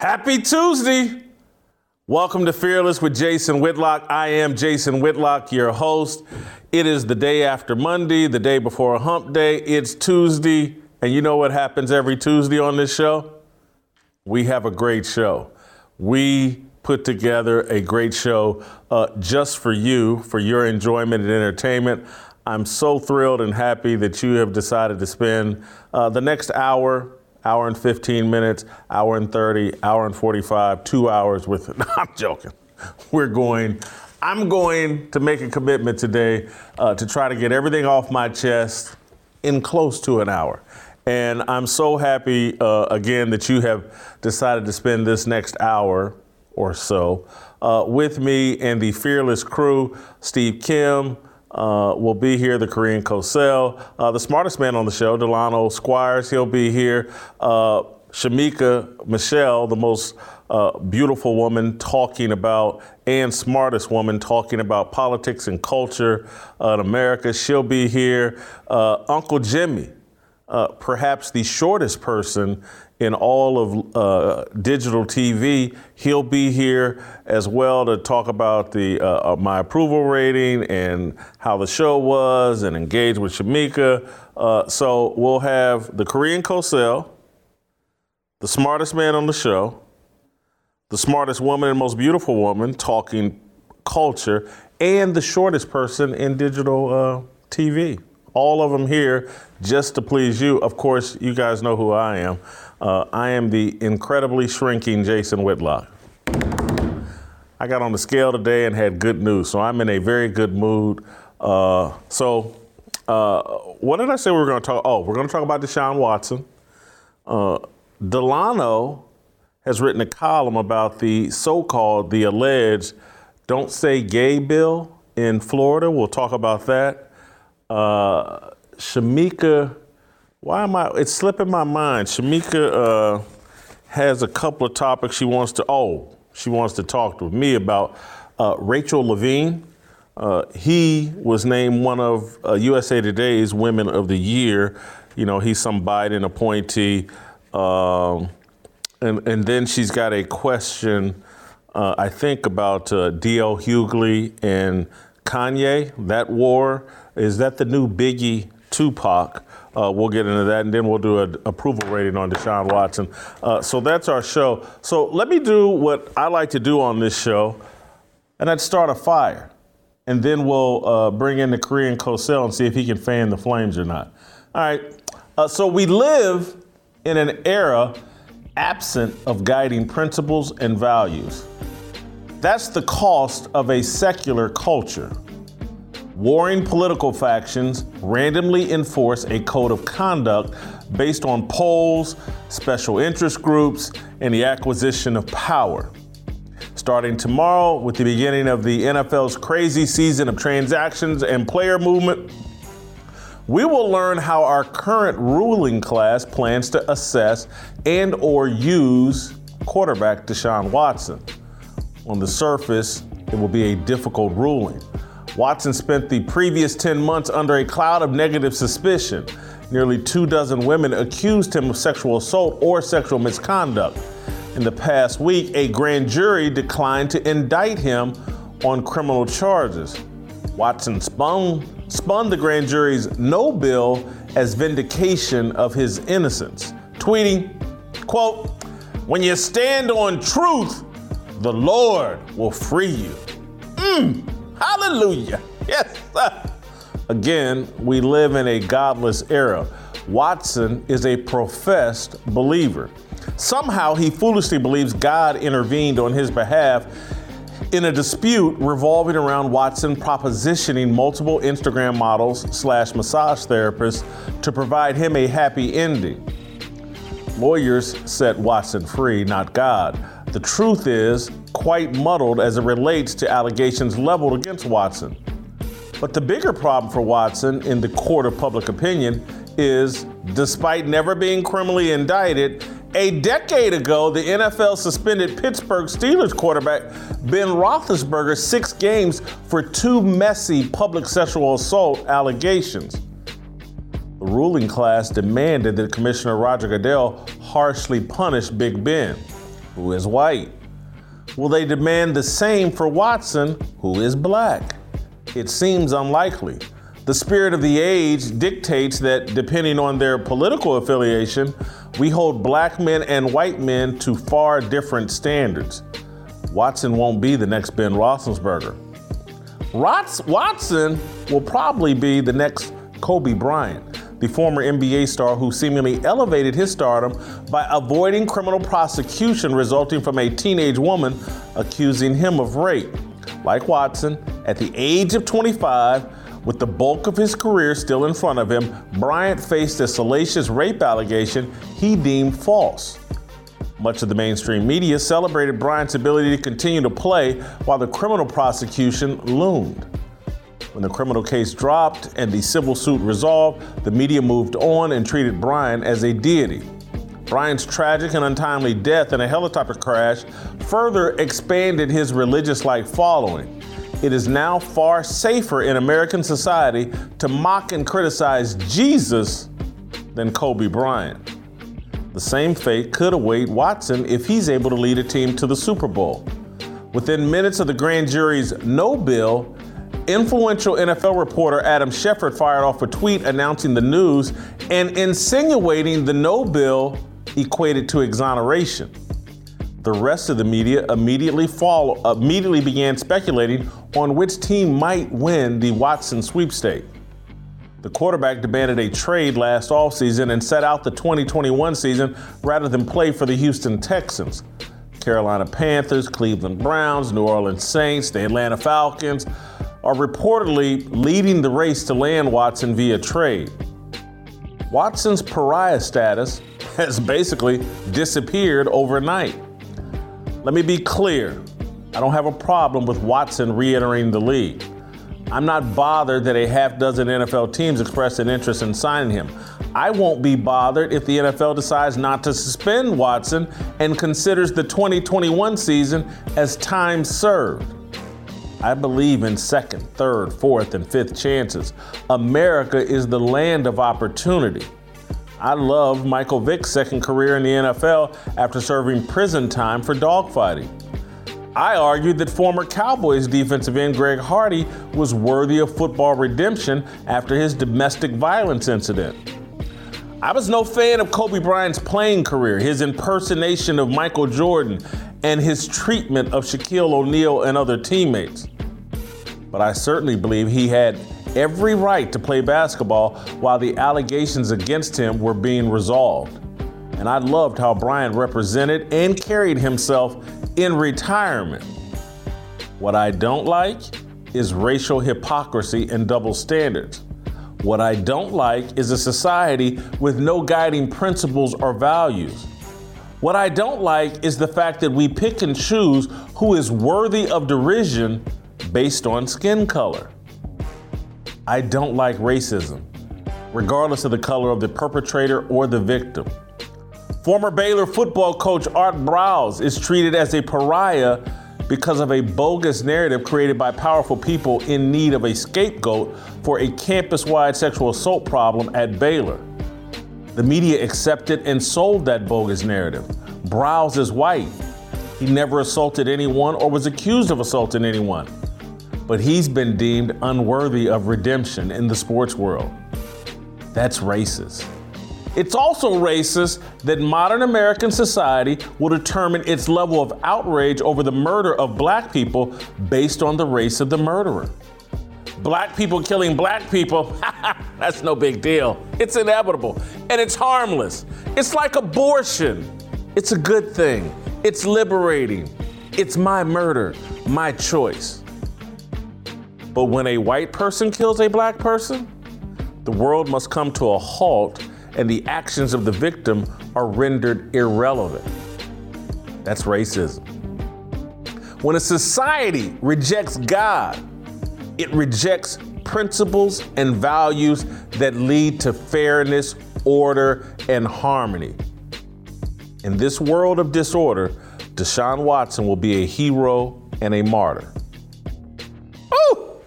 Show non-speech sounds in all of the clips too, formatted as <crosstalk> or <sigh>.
Happy Tuesday. Welcome to Fearless with Jason Whitlock. I am Jason Whitlock, your host. It is the day after Monday, the day before a hump day. It's Tuesday. And you know what happens every Tuesday on this show? We have a great show. We put together a great show uh, just for you, for your enjoyment and entertainment. I'm so thrilled and happy that you have decided to spend uh, the next hour hour and 15 minutes, hour and 30, hour and 45, two hours with, no, <laughs> I'm joking. We're going, I'm going to make a commitment today uh, to try to get everything off my chest in close to an hour. And I'm so happy, uh, again, that you have decided to spend this next hour or so uh, with me and the fearless crew, Steve Kim, uh, will be here, the Korean Cosell. Uh, the smartest man on the show, Delano Squires, he'll be here. Uh, Shemeka Michelle, the most uh, beautiful woman talking about, and smartest woman talking about politics and culture uh, in America, she'll be here. Uh, Uncle Jimmy, perhaps the shortest person in all of uh, digital TV. He'll be here as well to talk about the uh, uh, my approval rating and how the show was and engage with Shemeka. Uh, so we'll have the Korean Cosell, the smartest man on the show, the smartest woman and most beautiful woman talking culture, and the shortest person in digital uh, TV. All of them here just to please you. Of course, you guys know who I am. Uh, I am the incredibly shrinking Jason Whitlock. I got on the scale today and had good news, so I'm in a very good mood. Uh, so, uh, what did I say we were going to talk? Oh, we're going to talk about Deshaun Watson. Uh, Delano has written a column about the so-called, the alleged, "Don't Say Gay" bill in Florida. We'll talk about that. Uh, Shemeka why am I? It's slipping my mind. Shemeka uh, has a couple of topics she wants to. Oh, she wants to talk with me about uh, Rachel Levine. Uh, he was named one of USA uh, Today's Women of the Year. You know, he's some Biden appointee. Um, and, and then she's got a question, uh, I think, about D.L. Hughley and Kanye. That war is that the new Biggie Tupac? Uh, we'll get into that, and then we'll do an approval rating on Deshaun Watson. Uh, so that's our show. So let me do what I like to do on this show, and I'd start a fire, and then we'll uh, bring in the Korean Cosell and see if he can fan the flames or not. All right. Uh, so we live in an era absent of guiding principles and values. That's the cost of a secular culture warring political factions randomly enforce a code of conduct based on polls, special interest groups, and the acquisition of power. Starting tomorrow, with the beginning of the NFL's crazy season of transactions and player movement, we will learn how our current ruling class plans to assess and or use quarterback Deshaun Watson. On the surface, it will be a difficult ruling. Watson spent the previous 10 months under a cloud of negative suspicion. Nearly two dozen women accused him of sexual assault or sexual misconduct. In the past week, a grand jury declined to indict him on criminal charges. Watson spun, spun the grand jury's no bill as vindication of his innocence, tweeting, quote, when you stand on truth, the Lord will free you. Mm. Hallelujah. Yes. Again, we live in a godless era. Watson is a professed believer. Somehow he foolishly believes God intervened on his behalf in a dispute revolving around Watson propositioning multiple Instagram models slash massage therapists to provide him a happy ending. Lawyers set Watson free, not God. The truth is quite muddled as it relates to allegations leveled against Watson. But the bigger problem for Watson in the court of public opinion is despite never being criminally indicted, a decade ago, the NFL suspended Pittsburgh Steelers quarterback Ben Roethlisberger six games for two messy public sexual assault allegations. The ruling class demanded that Commissioner Roger Goodell harshly punish Big Ben, who is white. Will they demand the same for Watson, who is black? It seems unlikely. The spirit of the age dictates that, depending on their political affiliation, we hold black men and white men to far different standards. Watson won't be the next Ben Roethlisberger. Watson will probably be the next Kobe Bryant, the former NBA star who seemingly elevated his stardom by avoiding criminal prosecution resulting from a teenage woman accusing him of rape. Like Watson, at the age of 25, with the bulk of his career still in front of him, Bryant faced a salacious rape allegation he deemed false. Much of the mainstream media celebrated Bryant's ability to continue to play while the criminal prosecution loomed. When the criminal case dropped and the civil suit resolved, the media moved on and treated Bryant as a deity. Bryant's tragic and untimely death in a helicopter crash further expanded his religious like following it is now far safer in American society to mock and criticize Jesus than Kobe Bryant. The same fate could await Watson if he's able to lead a team to the Super Bowl. Within minutes of the grand jury's no bill, influential NFL reporter Adam Schefter fired off a tweet announcing the news and insinuating the no bill equated to exoneration. The rest of the media immediately follow, immediately began speculating on which team might win the Watson sweepstake. The quarterback demanded a trade last offseason and set out the 2021 season rather than play for the Houston Texans. Carolina Panthers, Cleveland Browns, New Orleans Saints, the Atlanta Falcons are reportedly leading the race to land Watson via trade. Watson's pariah status <laughs> has basically disappeared overnight. Let me be clear I don't have a problem with Watson re entering the league. I'm not bothered that a half dozen NFL teams expressed an interest in signing him. I won't be bothered if the NFL decides not to suspend Watson and considers the 2021 season as time served. I believe in second, third, fourth, and fifth chances. America is the land of opportunity. I love Michael Vick's second career in the NFL after serving prison time for dogfighting. I argued that former Cowboys defensive end Greg Hardy was worthy of football redemption after his domestic violence incident. I was no fan of Kobe Bryant's playing career, his impersonation of Michael Jordan, and his treatment of Shaquille O'Neal and other teammates. But I certainly believe he had every right to play basketball while the allegations against him were being resolved. And I loved how Bryant represented and carried himself in retirement. What I don't like is racial hypocrisy and double standards. What I don't like is a society with no guiding principles or values. What I don't like is the fact that we pick and choose who is worthy of derision based on skin color. I don't like racism, regardless of the color of the perpetrator or the victim. Former Baylor football coach Art Briles is treated as a pariah because of a bogus narrative created by powerful people in need of a scapegoat for a campus wide sexual assault problem at Baylor. The media accepted and sold that bogus narrative. Briles is white. He never assaulted anyone or was accused of assaulting anyone but he's been deemed unworthy of redemption in the sports world. That's racist. It's also racist that modern American society will determine its level of outrage over the murder of black people based on the race of the murderer. Black people killing black people, <laughs> that's no big deal. It's inevitable and it's harmless. It's like abortion. It's a good thing. It's liberating. It's my murder, my choice. But when a white person kills a black person, the world must come to a halt and the actions of the victim are rendered irrelevant. That's racism. When a society rejects God, it rejects principles and values that lead to fairness, order, and harmony. In this world of disorder, Deshaun Watson will be a hero and a martyr. Ooh!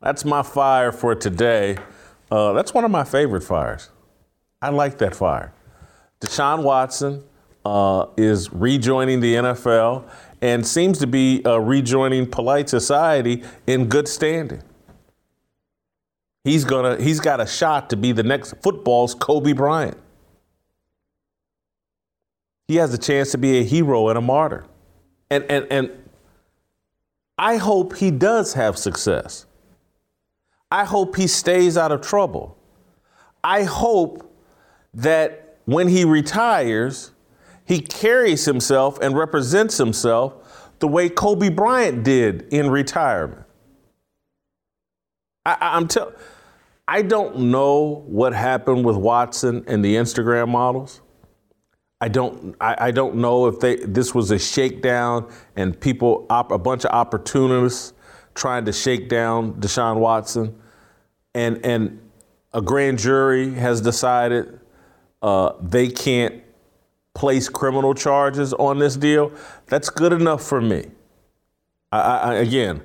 That's my fire for today. Uh, that's one of my favorite fires. I like that fire. Deshaun Watson uh, is rejoining the NFL and seems to be uh, rejoining polite society in good standing. He's gonna he's got a shot to be the next football's Kobe Bryant. He has a chance to be a hero and a martyr. And and and I hope he does have success. I hope he stays out of trouble. I hope that when he retires, he carries himself and represents himself the way Kobe Bryant did in retirement. I, am tell, I don't know what happened with Watson and the Instagram models. I don't. I, I don't know if they this was a shakedown and people op, a bunch of opportunists trying to shake down Deshaun Watson, and and a grand jury has decided uh, they can't place criminal charges on this deal, that's good enough for me. I, I, again,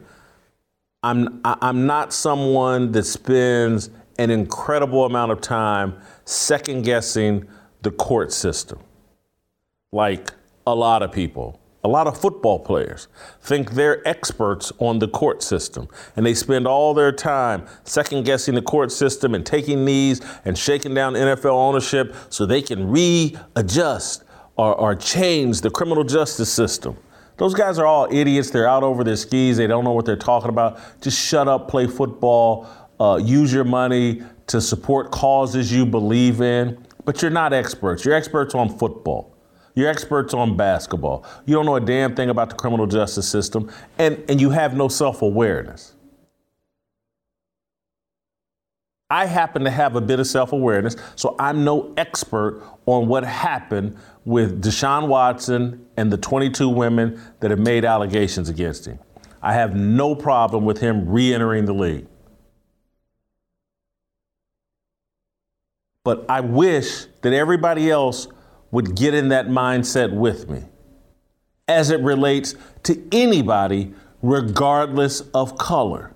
I'm I'm not someone that spends an incredible amount of time second guessing the court system, like a lot of people. A lot of football players think they're experts on the court system, and they spend all their time second guessing the court system and taking knees and shaking down NFL ownership so they can readjust or, or change the criminal justice system. Those guys are all idiots. They're out over their skis. They don't know what they're talking about. Just shut up, play football, uh, use your money to support causes you believe in. But you're not experts. You're experts on football. You're experts on basketball. You don't know a damn thing about the criminal justice system, and, and you have no self awareness. I happen to have a bit of self awareness, so I'm no expert on what happened with Deshaun Watson and the 22 women that have made allegations against him. I have no problem with him re entering the league. But I wish that everybody else would get in that mindset with me as it relates to anybody, regardless of color.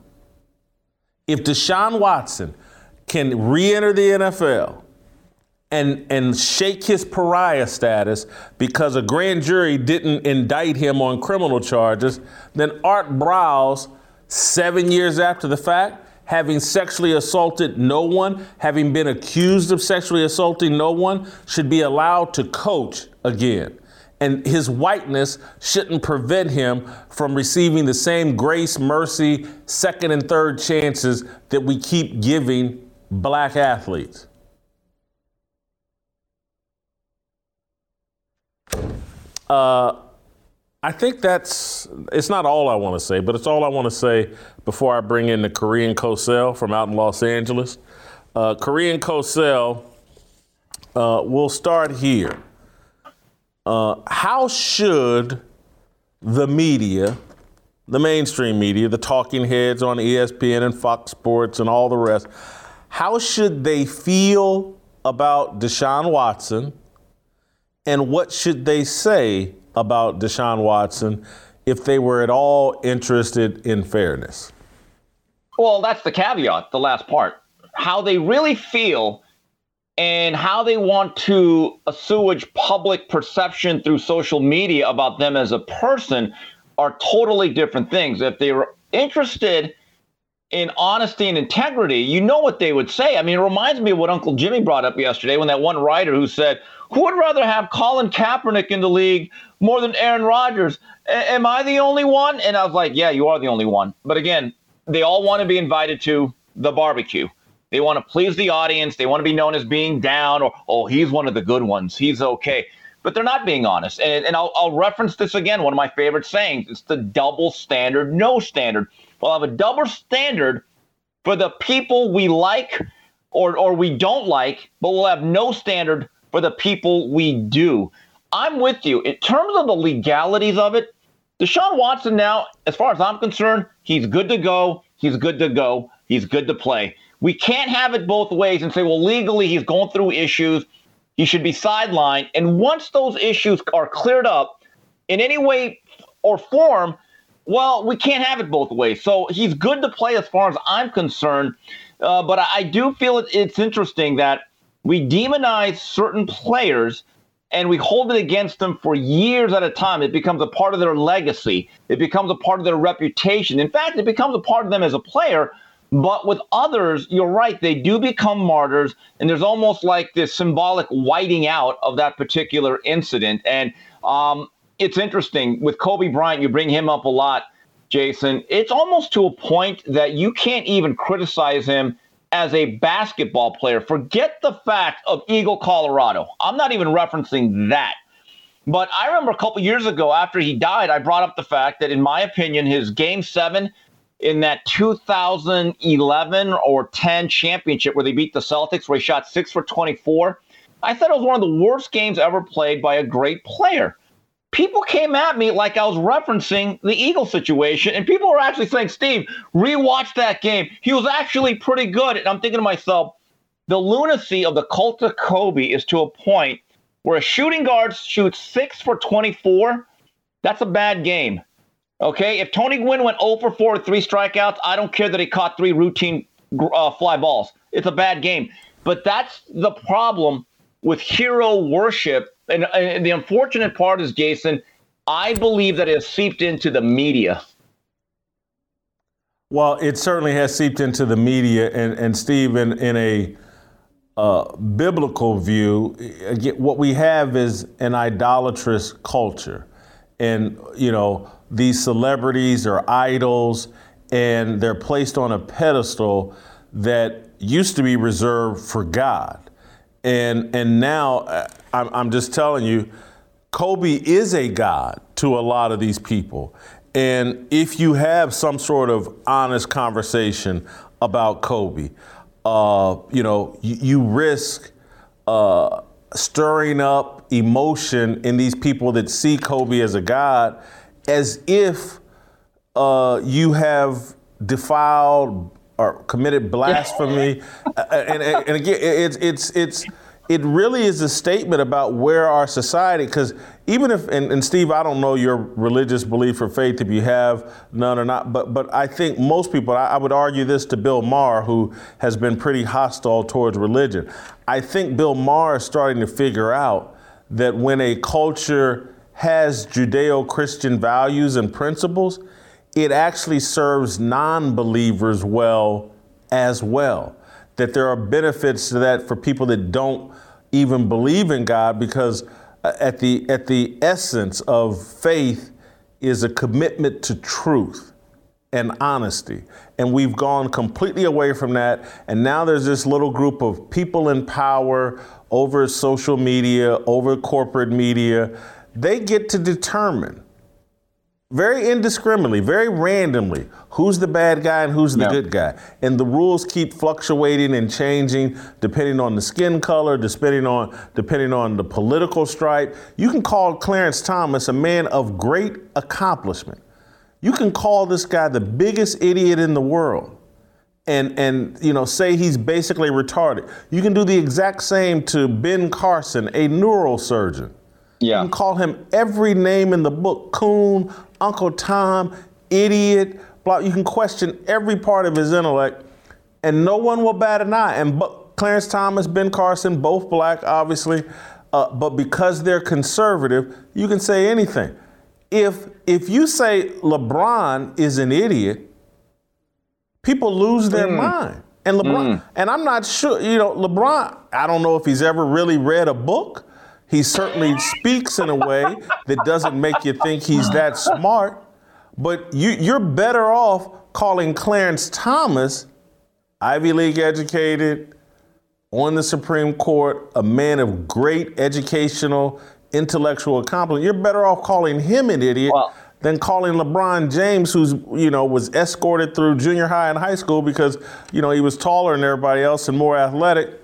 If Deshaun Watson can re enter the NFL and, and shake his pariah status because a grand jury didn't indict him on criminal charges, then Art Briles, seven years after the fact, having sexually assaulted no one, having been accused of sexually assaulting no one, should be allowed to coach again. And his whiteness shouldn't prevent him from receiving the same grace, mercy, second and third chances that we keep giving black athletes. Uh, I think that's, it's not all I want to say, but it's all I want to say before I bring in the Korean Cosell from out in Los Angeles. Uh, Korean Cosell, uh, we'll start here. Uh, how should the media, the mainstream media, the talking heads on ESPN and Fox Sports and all the rest, how should they feel about Deshaun Watson and what should they say about Deshaun Watson if they were at all interested in fairness? Well, that's the caveat, the last part. How they really feel and how they want to assuage public perception through social media about them as a person are totally different things. If they were interested in honesty and integrity, you know what they would say. I mean, it reminds me of what Uncle Jimmy brought up yesterday when that one writer who said, Who would rather have Colin Kaepernick in the league more than Aaron Rodgers? A- am I the only one? And I was like, Yeah, you are the only one. But again, they all want to be invited to the barbecue. They want to please the audience. They want to be known as being down or, oh, he's one of the good ones. He's okay. But they're not being honest. And, and I'll, I'll reference this again, one of my favorite sayings. It's the double standard, no standard. We'll have a double standard for the people we like or, or we don't like, but we'll have no standard for the people we do. I'm with you. In terms of the legalities of it, Deshaun Watson now, as far as I'm concerned, he's good to go. He's good to go. He's good to play. We can't have it both ways and say, well, legally he's going through issues. He should be sidelined. And once those issues are cleared up in any way or form, well, we can't have it both ways. So he's good to play as far as I'm concerned. Uh, but I, I do feel it, it's interesting that we demonize certain players and we hold it against them for years at a time. It becomes a part of their legacy. It becomes a part of their reputation. In fact, it becomes a part of them as a player. But with others, you're right, they do become martyrs, and there's almost like this symbolic whiting out of that particular incident. And um, it's interesting with Kobe Bryant, you bring him up a lot, Jason. It's almost to a point that you can't even criticize him as a basketball player. Forget the fact of Eagle, Colorado. I'm not even referencing that. But I remember a couple years ago after he died, I brought up the fact that, in my opinion, his game seven in that 2011 or 10 championship where they beat the Celtics, where he shot six for 24, I thought it was one of the worst games ever played by a great player people came at me like I was referencing the Eagle situation, and people were actually saying, Steve, rewatch that game. He was actually pretty good. And I'm thinking to myself, the lunacy of the cult of Kobe is to a point where a shooting guard shoots six for 24. That's a bad game. Okay. If Tony Gwynn went 0 for 4 with three strikeouts, I don't care that he caught three routine uh, fly balls. It's a bad game. But that's the problem with hero worship and, and the unfortunate part is, Jason, I believe that it has seeped into the media. Well, it certainly has seeped into the media, and, and Steve, in, in a uh, biblical view, what we have is an idolatrous culture. And, you know, these celebrities are idols, and they're placed on a pedestal that used to be reserved for God. And, and now uh, I'm, I'm just telling you, Kobe is a God to a lot of these people. And if you have some sort of honest conversation about Kobe, uh, you know, you, you risk uh, stirring up emotion in these people that see Kobe as a God as if uh, you have defiled or committed blasphemy. <laughs> Uh, and, and, and, again, it's, it's, it's, it really is a statement about where our society, because even if, and, and, Steve, I don't know your religious belief or faith, if you have none or not, but, but I think most people, I, I would argue this to Bill Maher, who has been pretty hostile towards religion. I think Bill Maher is starting to figure out that when a culture has Judeo Christian values and principles, it actually serves non believers well as well that there are benefits to that for people that don't even believe in God because uh, at the at the essence of faith is a commitment to truth and honesty. And we've gone completely away from that. And now there's this little group of people in power over social media, over corporate media. They get to determine very indiscriminately, very randomly, who's the bad guy and who's the yeah. good guy. And the rules keep fluctuating and changing depending on the skin color, depending on depending on the political stripe. You can call Clarence Thomas a man of great accomplishment. You can call this guy the biggest idiot in the world. And, and you know say he's basically retarded. You can do the exact same to Ben Carson, a neurosurgeon. Yeah. You can call him every name in the book, coon, Uncle Tom, idiot, blah. You can question every part of his intellect, and no one will bat an eye. And Clarence Thomas, Ben Carson, both black, obviously, uh, but because they're conservative, you can say anything. If if you say LeBron is an idiot, people lose their mm. mind. And LeBron, mm. and I'm not sure, you know, LeBron, I don't know if he's ever really read a book. He certainly speaks in a way that doesn't make you think he's that smart. But you, you're better off calling Clarence Thomas, Ivy League educated, on the Supreme Court, a man of great educational, intellectual accomplishment. You're better off calling him an idiot well, than calling LeBron James, who's you know was escorted through junior high and high school because you know he was taller than everybody else and more athletic.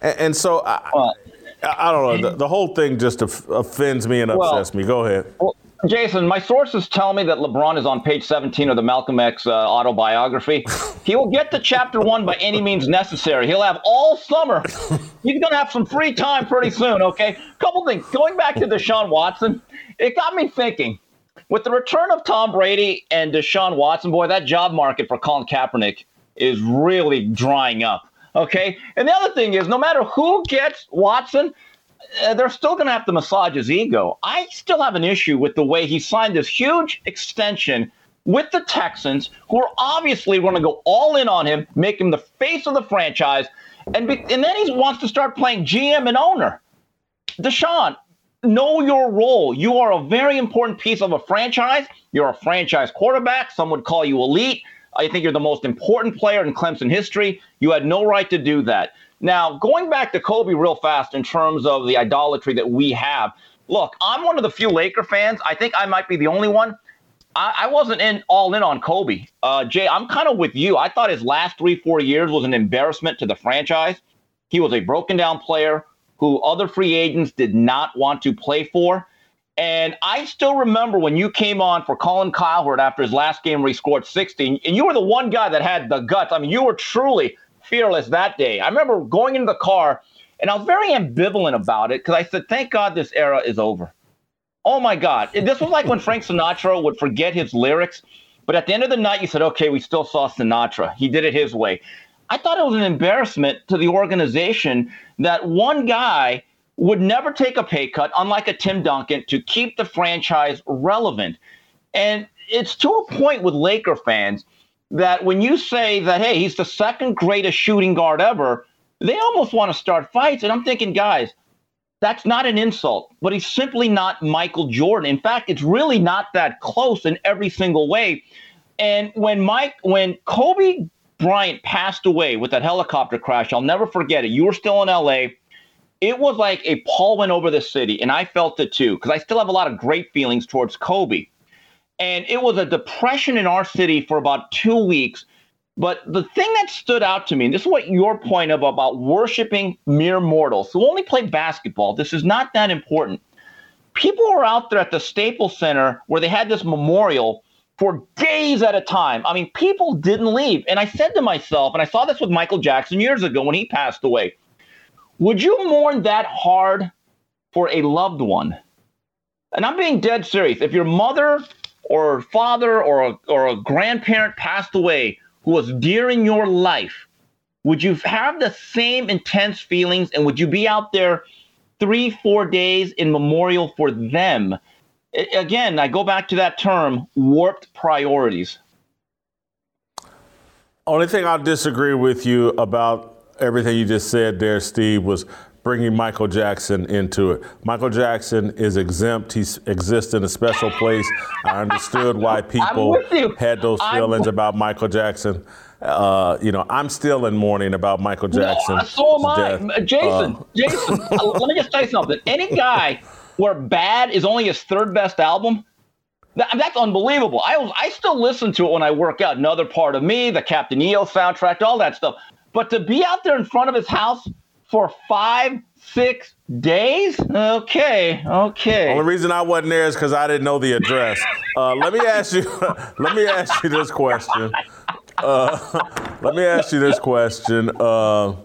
And, and so I, well, I, don't know. The, the, whole thing just offends me and upsets well, me. Go ahead. Well, Jason, my sources tell me that LeBron is on page 17 of the Malcolm X uh, autobiography. he will get to chapter one by any means necessary. He'll have all summer. He's going to have some free time pretty soon, okay? Couple things. Going back to Deshaun Watson, it got me thinking. With the return of Tom Brady and Deshaun Watson, boy, that job market for Colin Kaepernick is really drying up, okay? And the other thing is, no matter who gets Watson, uh, they're still going to have to massage his ego. I still have an issue with the way he signed this huge extension with the Texans, who are obviously going to go all in on him, make him the face of the franchise, and be, and then he wants to start playing GM and owner. Deshaun, know your role. You are a very important piece of a franchise. You're a franchise quarterback. Some would call you elite. I think you're the most important player in Clemson history. You had no right to do that. Now, going back to Kobe real fast in terms of the idolatry that we have, look, I'm one of the few Laker fans. I think I might be the only one. I, I wasn't in all in on Kobe. Uh, Jay, I'm kind of with you. I thought his last three, four years was an embarrassment to the franchise. He was a broken down player who other free agents did not want to play for. And I still remember when you came on for Colin Cowherd after his last game where he scored 60, and you were the one guy that had the guts. I mean, you were truly fearless that day. I remember going into the car and I was very ambivalent about it because I said, thank God this era is over. Oh my God. This was like when Frank Sinatra would forget his lyrics. But at the end of the night, you said, okay, we still saw Sinatra. He did it his way. I thought it was an embarrassment to the organization that one guy would never take a pay cut, unlike a Tim Duncan, to keep the franchise relevant. And it's to a point with Laker fans that when you say that, hey, he's the second greatest shooting guard ever, they almost want to start fights. And I'm thinking, guys, that's not an insult, but he's simply not Michael Jordan. In fact, it's really not that close in every single way. And when Mike, when Kobe Bryant passed away with that helicopter crash, I'll never forget it. You were still in LA. It was like a pall went over the city, and I felt it too, because I still have a lot of great feelings towards Kobe. And it was a depression in our city for about two weeks. But the thing that stood out to me, and this is what your point of about worshiping mere mortals who only play basketball, this is not that important. People were out there at the Staples Center where they had this memorial for days at a time. I mean, people didn't leave. And I said to myself, and I saw this with Michael Jackson years ago when he passed away, would you mourn that hard for a loved one? And I'm being dead serious. If your mother or father or a, or a grandparent passed away who was dear in your life, would you have the same intense feelings and would you be out there three, four days in memorial for them? Again, I go back to that term warped priorities. Only thing I disagree with you about everything you just said there, Steve, was bringing Michael Jackson into it. Michael Jackson is exempt. He exists in a special place. I understood why <laughs> people had those feelings I'm... about Michael Jackson. Uh, you know, I'm still in mourning about Michael Jackson. No, so am I. Death. Jason, uh, Jason, <laughs> uh, let me just tell you something. Any guy where Bad is only his third best album, that, that's unbelievable. I I still listen to it when I work out. Another part of me, the Captain EO soundtrack, all that stuff. But to be out there in front of his house for five, six days? Okay, okay. The only reason I wasn't there is because I didn't know the address. Uh, let me ask you. <laughs> let me ask you this question. Uh, <laughs> let me ask you this question. Uh,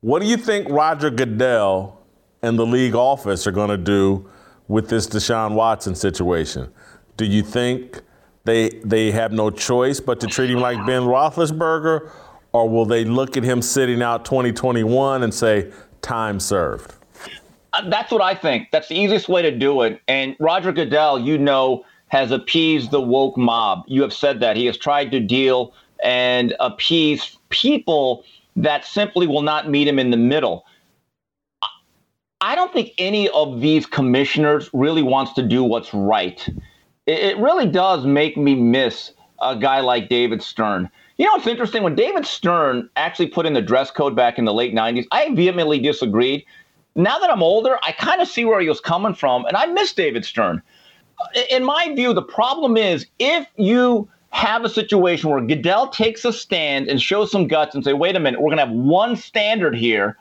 what do you think Roger Goodell and the league office are going to do with this Deshaun Watson situation? Do you think they they have no choice but to treat him like Ben Roethlisberger? Or will they look at him sitting out 2021 and say, time served? Uh, that's what I think. That's the easiest way to do it. And Roger Goodell, you know, has appeased the woke mob. You have said that. He has tried to deal and appease people that simply will not meet him in the middle. I don't think any of these commissioners really wants to do what's right. It really does make me miss a guy like David Stern. You know, what's interesting. When David Stern actually put in the dress code back in the late 90s, I vehemently disagreed. Now that I'm older, I kind of see where he was coming from, and I miss David Stern. In my view, the problem is if you have a situation where Goodell takes a stand and shows some guts and say, wait a minute, we're going to have one standard here.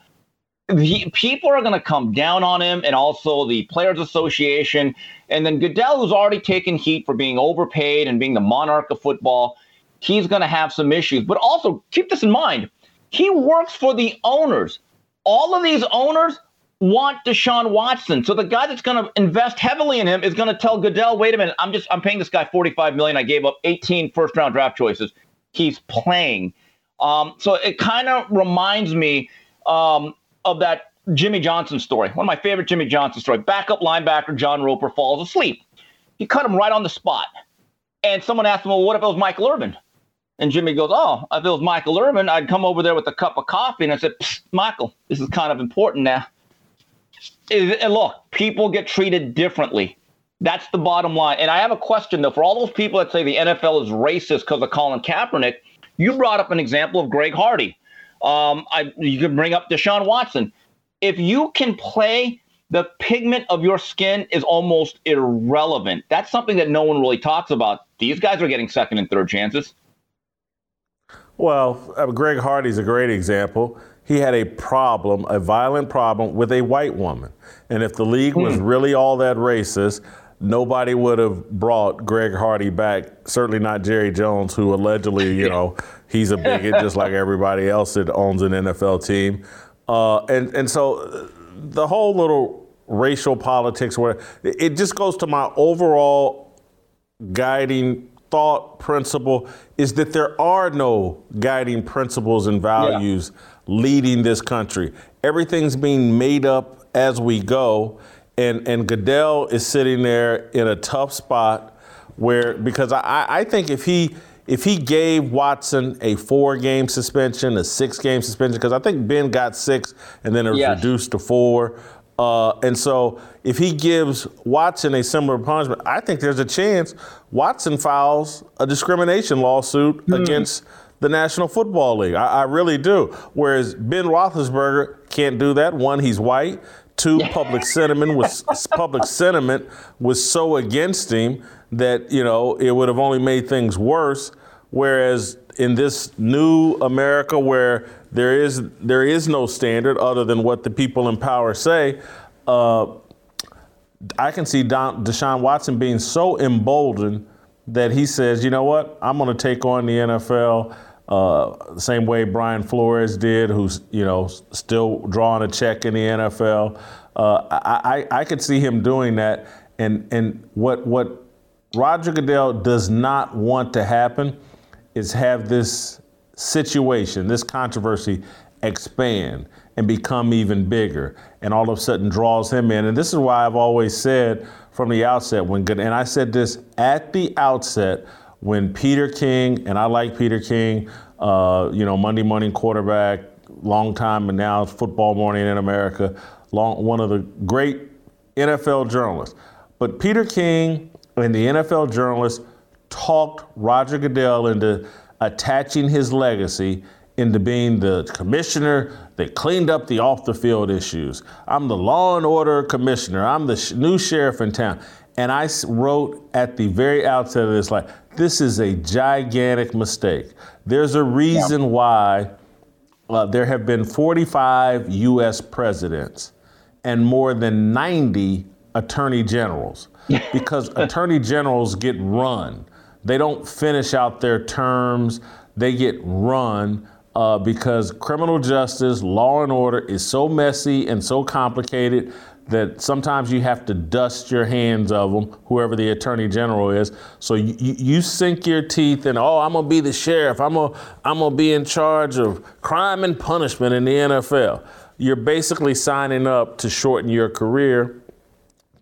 People are going to come down on him and also the Players Association. And then Goodell, who's already taken heat for being overpaid and being the monarch of football, he's going to have some issues. But also, keep this in mind he works for the owners. All of these owners want Deshaun Watson. So the guy that's going to invest heavily in him is going to tell Goodell, wait a minute, I'm just I'm paying this guy 45 million. I gave up 18 first round draft choices. He's playing. Um, so it kind of reminds me um, of that Jimmy Johnson story. One of my favorite Jimmy Johnson story. Backup linebacker John Roper falls asleep. He cut him right on the spot. And someone asked him, well, what if it was Michael Irvin? And Jimmy goes, Oh, if it was Michael Irvin, I'd come over there with a cup of coffee. And I said, Michael, this is kind of important now and look, people get treated differently. That's the bottom line. And I have a question though for all those people that say the NFL is racist because of Colin Kaepernick. You brought up an example of Greg Hardy. Um, I, you can bring up Deshaun Watson. If you can play, the pigment of your skin is almost irrelevant. That's something that no one really talks about. These guys are getting second and third chances. Well, uh, Greg Hardy's a great example he had a problem, a violent problem with a white woman. And if the league was hmm. really all that racist, nobody would have brought Greg Hardy back. Certainly not Jerry Jones, who allegedly, you know, <laughs> he's a bigot just like everybody else that owns an NFL team. Uh, and and so uh, the whole little racial politics, where it just goes to my overall guiding thought principle is that there are no guiding principles and values. Yeah leading this country. Everything's being made up as we go. And, and Goodell is sitting there in a tough spot where, because I, I think if he, if he gave Watson a four game suspension, a six game suspension, because I think Ben got six and then it was yes. reduced to four. Uh, and so if he gives Watson a similar punishment, I think there's a chance Watson files a discrimination lawsuit mm. against the National Football League. I, I really do. Whereas Ben Roethlisberger can't do that. One, he's white. Two, <laughs> public sentiment was public sentiment was so against him that you know it would have only made things worse. Whereas in this new America, where there is there is no standard other than what the people in power say, uh, I can see Don, Deshaun Watson being so emboldened that he says, you know what, I'm going to take on the NFL. Uh, the same way Brian Flores did, who's you know still drawing a check in the NFL. Uh, I, I, I could see him doing that. And and what what Roger Goodell does not want to happen is have this situation, this controversy expand and become even bigger and all of a sudden draws him in. And this is why I've always said from the outset when good and I said this at the outset when Peter King, and I like Peter King, uh, you know, Monday morning quarterback, long time, and now football morning in America, long, one of the great NFL journalists. But Peter King and the NFL journalists talked Roger Goodell into attaching his legacy into being the commissioner that cleaned up the off the field issues. I'm the law and order commissioner. I'm the sh- new sheriff in town. And I wrote at the very outset of this, like, this is a gigantic mistake. There's a reason yeah. why uh, there have been 45 U.S. presidents and more than 90 attorney generals <laughs> because attorney generals get run. They don't finish out their terms, they get run. Uh, because criminal justice, law and order is so messy and so complicated that sometimes you have to dust your hands of them, whoever the attorney general is. So you, you sink your teeth in, oh, I'm gonna be the sheriff. I'm gonna, I'm gonna be in charge of crime and punishment in the NFL. You're basically signing up to shorten your career.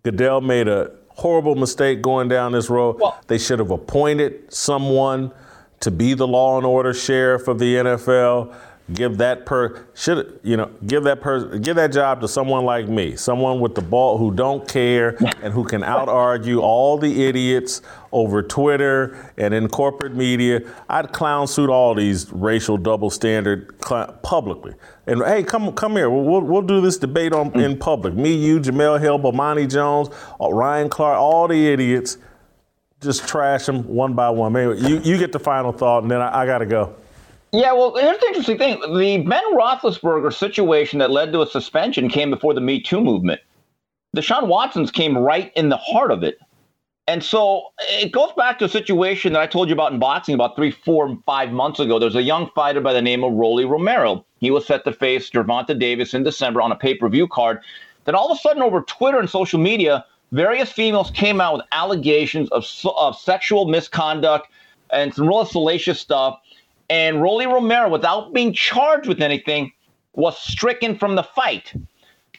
Goodell made a horrible mistake going down this road. Well, they should have appointed someone to be the law and order sheriff of the NFL give that per should you know give that person give that job to someone like me, someone with the ball who don't care <laughs> and who can out argue all the idiots over Twitter and in corporate media. I'd clown suit all these racial double standard cl- publicly. And hey, come come here. We'll, we'll do this debate on in public. Me, you, Jemele Hill, Bomani Jones, uh, Ryan Clark, all the idiots. Just trash them one by one. Maybe you, you get the final thought, and then I, I got to go. Yeah, well, here's the interesting thing. The Ben Roethlisberger situation that led to a suspension came before the Me Too movement. Deshaun Watson's came right in the heart of it. And so it goes back to a situation that I told you about in boxing about three, four, five months ago. There's a young fighter by the name of Rolly Romero. He was set to face Gervonta Davis in December on a pay per view card. Then all of a sudden, over Twitter and social media, various females came out with allegations of, of sexual misconduct and some real salacious stuff. And Rolly Romero, without being charged with anything, was stricken from the fight.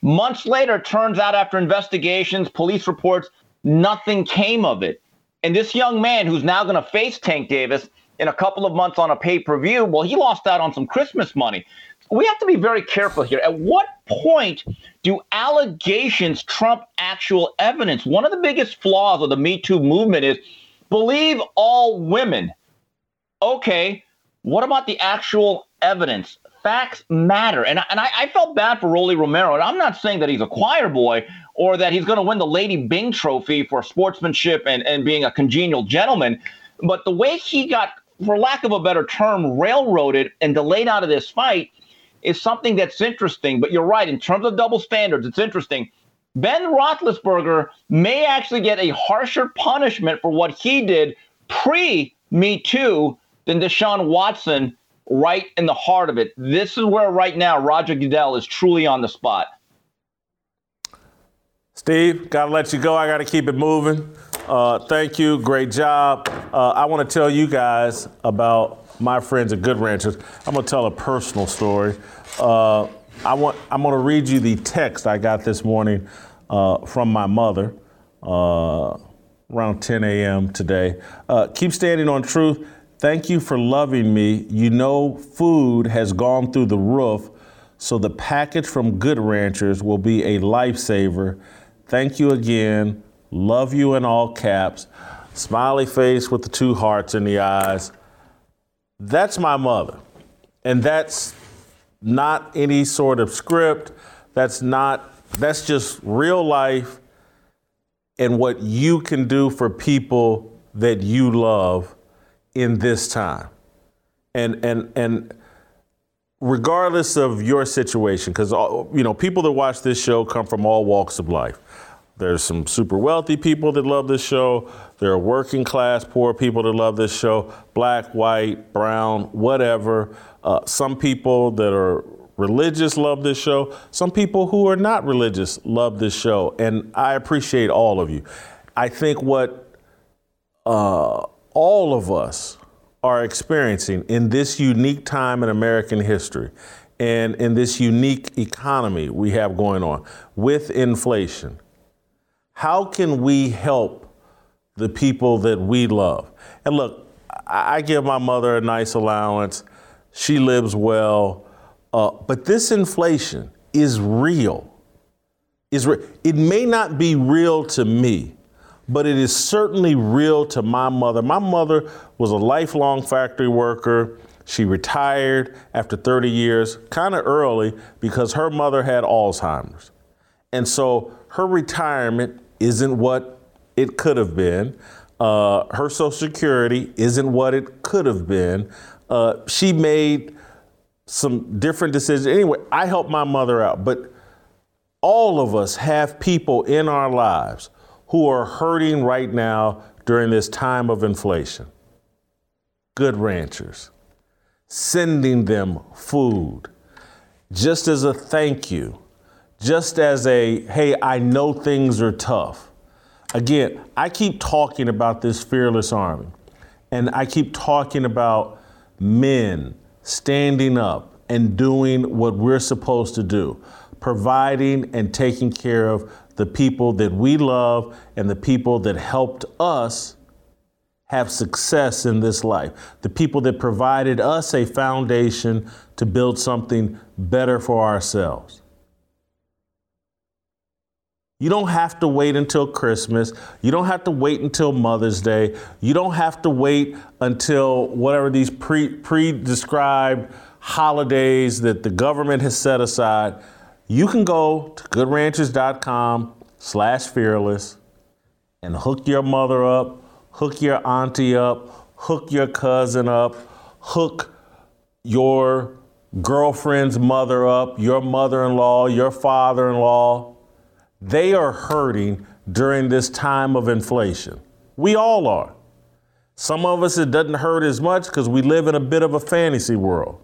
Months later, turns out after investigations, police reports, nothing came of it. And this young man who's now going to face Tank Davis in a couple of months on a pay per view, well, he lost out on some Christmas money. We have to be very careful here. At what point do allegations trump actual evidence? One of the biggest flaws of the Me Too movement is believe all women. Okay, what about the actual evidence? Facts matter. And, and I, I felt bad for Rolly Romero. And I'm not saying that he's a choir boy or that he's going to win the Lady Byng trophy for sportsmanship and, and being a congenial gentleman. But the way he got, for lack of a better term, railroaded and delayed out of this fight is something that's interesting. But you're right. In terms of double standards, it's interesting. Ben Roethlisberger may actually get a harsher punishment for what he did pre Me Too than Deshaun Watson right in the heart of it. This is where right now Roger Goodell is truly on the spot. Steve, got to let you go. I got to keep it moving. Uh, thank you. Great job. Uh, I want to tell you guys about my friends at Good Ranchers. I'm going to tell a personal story. Uh, I want, I'm going to read you the text I got this morning uh, from my mother uh, around 10 a.m. today. Uh, keep standing on truth. Thank you for loving me. You know, food has gone through the roof, so the package from Good Ranchers will be a lifesaver. Thank you again. Love you in all caps. Smiley face with the two hearts in the eyes. That's my mother. And that's not any sort of script. That's not, that's just real life and what you can do for people that you love in this time. And and and regardless of your situation cuz you know people that watch this show come from all walks of life. There's some super wealthy people that love this show. There are working class poor people that love this show, black, white, brown, whatever. Uh, some people that are religious love this show. Some people who are not religious love this show. And I appreciate all of you. I think what uh, all of us are experiencing in this unique time in American history and in this unique economy we have going on with inflation. How can we help the people that we love? And look, I give my mother a nice allowance. She lives well. Uh, but this inflation is real. Is re- it may not be real to me, but it is certainly real to my mother. My mother was a lifelong factory worker. She retired after 30 years, kind of early, because her mother had Alzheimer's. And so her retirement isn't what it could have been. Uh, her Social Security isn't what it could have been. Uh, she made some different decisions. Anyway, I helped my mother out, but all of us have people in our lives who are hurting right now during this time of inflation. Good ranchers, sending them food just as a thank you, just as a, hey, I know things are tough. Again, I keep talking about this fearless army, and I keep talking about men standing up and doing what we're supposed to do, providing and taking care of the people that we love and the people that helped us have success in this life, the people that provided us a foundation to build something better for ourselves. You don't have to wait until Christmas. You don't have to wait until Mother's Day. You don't have to wait until whatever these pre pre-described holidays that the government has set aside. You can go to goodranchers.com slash fearless and hook your mother up, hook your auntie up, hook your cousin up, hook your girlfriend's mother up, your mother-in-law, your father-in-law they are hurting during this time of inflation. We all are. Some of us, it doesn't hurt as much because we live in a bit of a fantasy world.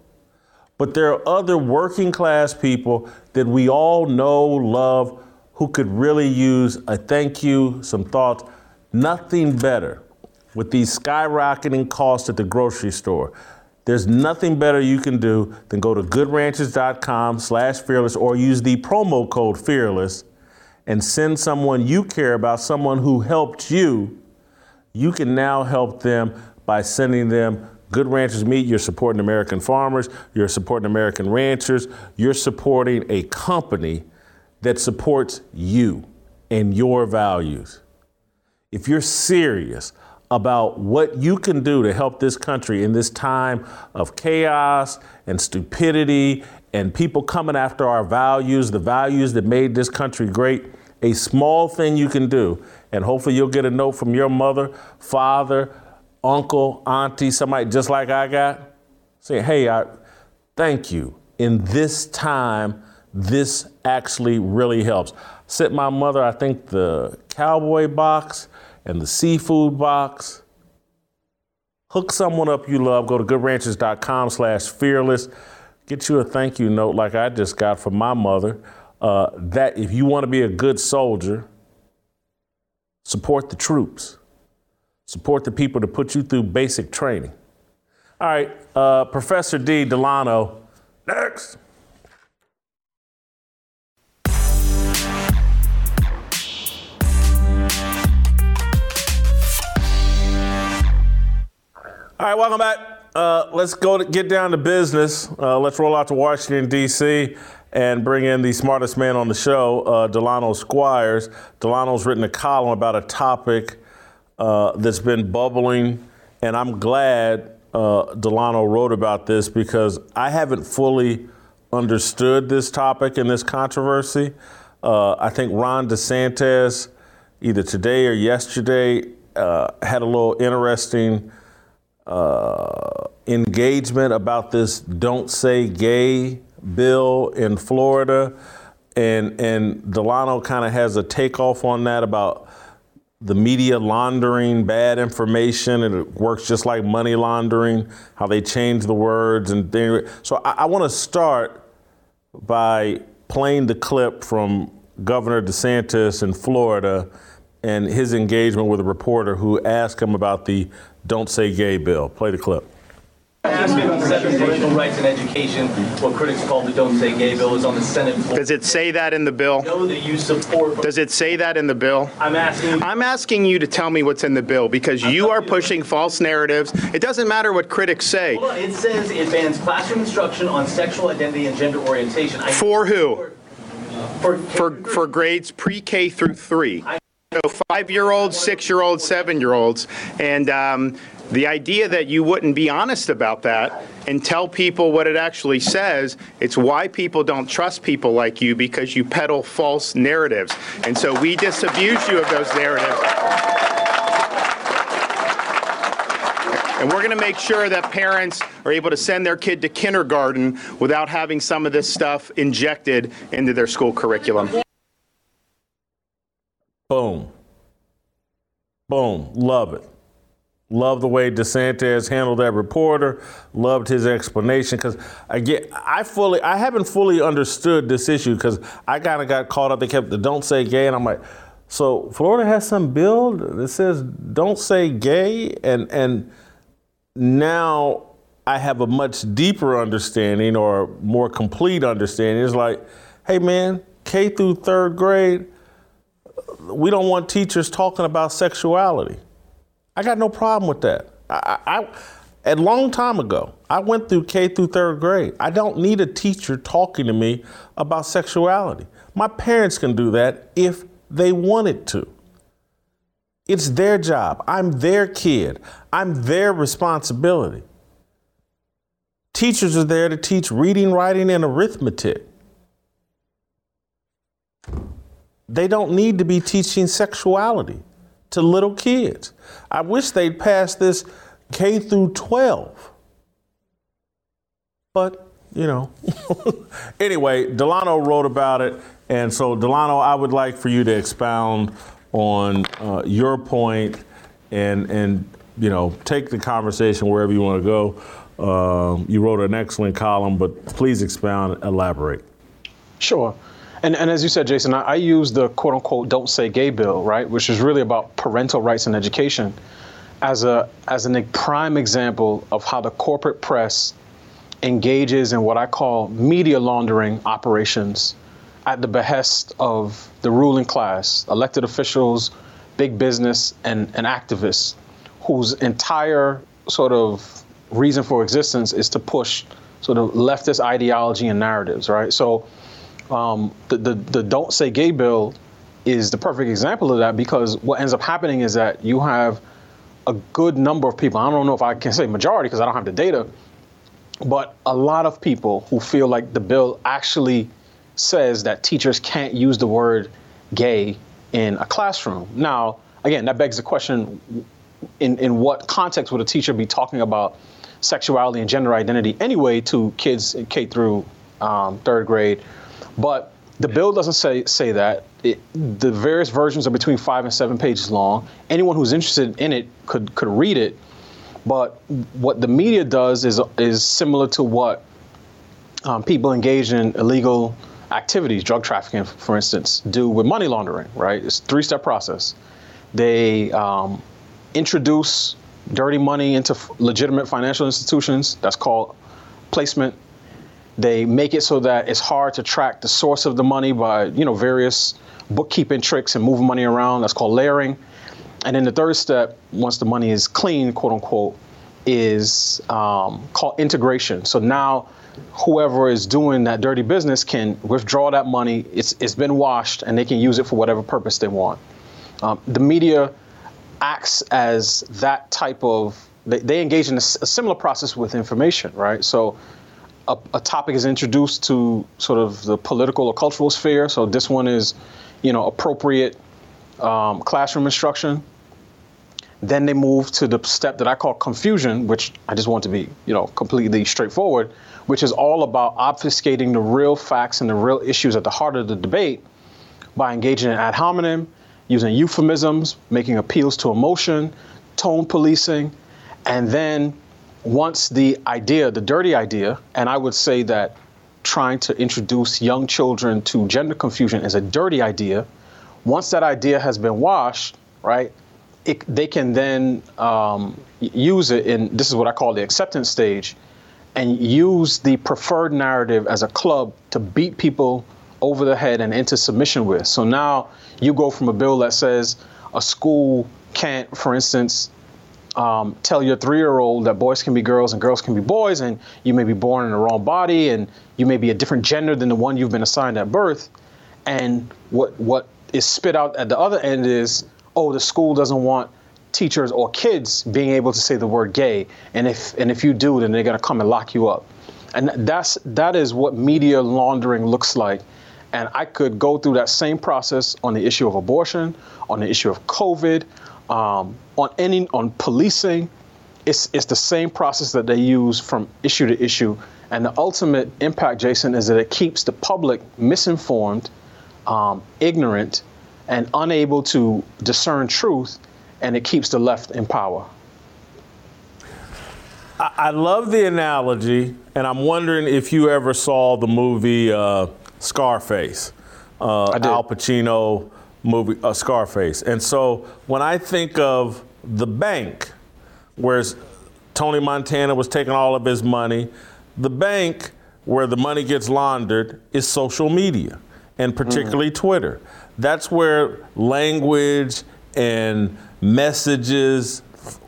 But there are other working class people that we all know, love, who could really use a thank you, some thoughts. Nothing better with these skyrocketing costs at the grocery store. There's nothing better you can do than go to goodranchers.com slash fearless or use the promo code fearless and send someone you care about, someone who helped you, you can now help them by sending them Good Ranchers Meat. You're supporting American farmers, you're supporting American ranchers, you're supporting a company that supports you and your values. If you're serious about what you can do to help this country in this time of chaos and stupidity and people coming after our values, the values that made this country great, a small thing you can do, and hopefully you'll get a note from your mother, father, uncle, auntie, somebody just like I got, saying, hey, I thank you. In this time, this actually really helps. Sent my mother, I think, the cowboy box and the seafood box. Hook someone up you love. Go to goodranchers.com slash fearless. Get you a thank you note like I just got from my mother uh, that if you want to be a good soldier, support the troops, support the people to put you through basic training. All right, uh, Professor D. Delano, next. All right, welcome back. Uh, let's go to get down to business. Uh, let's roll out to Washington, D.C and bring in the smartest man on the show, uh, Delano Squires. Delano's written a column about a topic uh, that's been bubbling, and I'm glad uh, Delano wrote about this because I haven't fully understood this topic and this controversy. Uh, I think Ron DeSantis, either today or yesterday, uh, had a little interesting uh, engagement about this "Don't Say Gay" bill in Florida, and and Delano kind of has a takeoff on that about the media laundering bad information, and it works just like money laundering, how they change the words and things. So I, I want to start by playing the clip from Governor DeSantis in Florida and his engagement with a reporter who asked him about the "Don't Say Gay" bill. Play the clip. Asking on seven parental rights and education, what critics call the Don't Say Gay bill, is on the Senate floor. Does it say that in the bill? Know that you support. Does it say that in the bill? I'm asking. I'm asking you to tell me what's in the bill because you are pushing false narratives. It doesn't matter what critics say. Well, it says it bans classroom instruction on sexual identity and gender orientation. I For who? For, For for grades pre-K through three. So five-year-olds, six-year-olds, seven-year-olds, and um, the idea that you wouldn't be honest about that and tell people what it actually says, it's why people don't trust people like you because you peddle false narratives. And so we disabuse you of those narratives. And we're going to make sure that parents are able to send their kid to kindergarten without having some of this stuff injected into their school curriculum. Boom. Boom. Love it. Love the way DeSantis handled that reporter. Loved his explanation because I get, I fully, I haven't fully understood this issue because I kind of got caught up. They kept the "Don't say gay," and I'm like, so Florida has some bill that says "Don't say gay," and and now I have a much deeper understanding or more complete understanding. It's like, hey man, K through third grade, we don't want teachers talking about sexuality. I got no problem with that. I, I, A long time ago, I went through K through third grade. I don't need a teacher talking to me about sexuality. My parents can do that if they wanted to. It's their job. I'm their kid. I'm their responsibility. Teachers are there to teach reading, writing, and arithmetic. They don't need to be teaching sexuality to little kids. I wish they'd pass this K through 12. But, you know. <laughs> anyway, Delano wrote about it. And so, Delano, I would like for you to expound on uh, your point and, and, you know, take the conversation wherever you want to go. Uh, you wrote an excellent column, but please expound, elaborate. Sure. And, and as you said, Jason, I, I use the quote unquote don't say gay bill, right, which is really about parental rights and education, as a as a prime example of how the corporate press engages in what I call media laundering operations at the behest of the ruling class, elected officials, big business, and, and activists whose entire sort of reason for existence is to push sort of leftist ideology and narratives, right? So um, the, the, the don't say gay bill is the perfect example of that because what ends up happening is that you have a good number of people, I don't know if I can say majority because I don't have the data, but a lot of people who feel like the bill actually says that teachers can't use the word gay in a classroom. Now, again, that begs the question in, in what context would a teacher be talking about sexuality and gender identity anyway to kids in K through um, third grade but the bill doesn't say say that. It, the various versions are between five and seven pages long. Anyone who's interested in it could could read it. But what the media does is is similar to what um, people engaged in illegal activities, drug trafficking, for instance, do with money laundering. Right? It's a three-step process. They um, introduce dirty money into f- legitimate financial institutions. That's called placement they make it so that it's hard to track the source of the money by, you know, various bookkeeping tricks and moving money around. That's called layering. And then the third step, once the money is clean, quote unquote, is um, called integration. So now whoever is doing that dirty business can withdraw that money. It's, it's been washed and they can use it for whatever purpose they want. Um, the media acts as that type of, they, they engage in a, a similar process with information, right? So a, a, topic is introduced to sort of the political or cultural sphere. So this one is, you know, appropriate um, classroom instruction. Then they move to the step that I call confusion, which I just want to be, you know, completely straightforward, which is all about obfuscating the real facts and the real issues at the heart of the debate by engaging in ad hominem, using euphemisms, making appeals to emotion, tone policing, and then once the idea, the dirty idea, and I would say that trying to introduce young children to gender confusion is a dirty idea. Once that idea has been washed, right, it, they can then um, use it in this is what I call the acceptance stage, and use the preferred narrative as a club to beat people over the head and into submission with. So now you go from a bill that says a school can't, for instance, um, tell your three-year-old that boys can be girls and girls can be boys, and you may be born in the wrong body, and you may be a different gender than the one you've been assigned at birth. And what what is spit out at the other end is, oh, the school doesn't want teachers or kids being able to say the word gay, and if and if you do, then they're gonna come and lock you up. And that's that is what media laundering looks like. And I could go through that same process on the issue of abortion, on the issue of COVID, um, on any on policing, it's it's the same process that they use from issue to issue, and the ultimate impact, Jason, is that it keeps the public misinformed, um, ignorant, and unable to discern truth, and it keeps the left in power. I love the analogy, and I'm wondering if you ever saw the movie uh, Scarface. Uh, Al Pacino movie, uh, Scarface. And so when I think of the bank, where Tony Montana was taking all of his money, the bank where the money gets laundered is social media, and particularly mm-hmm. Twitter. That's where language and messages f-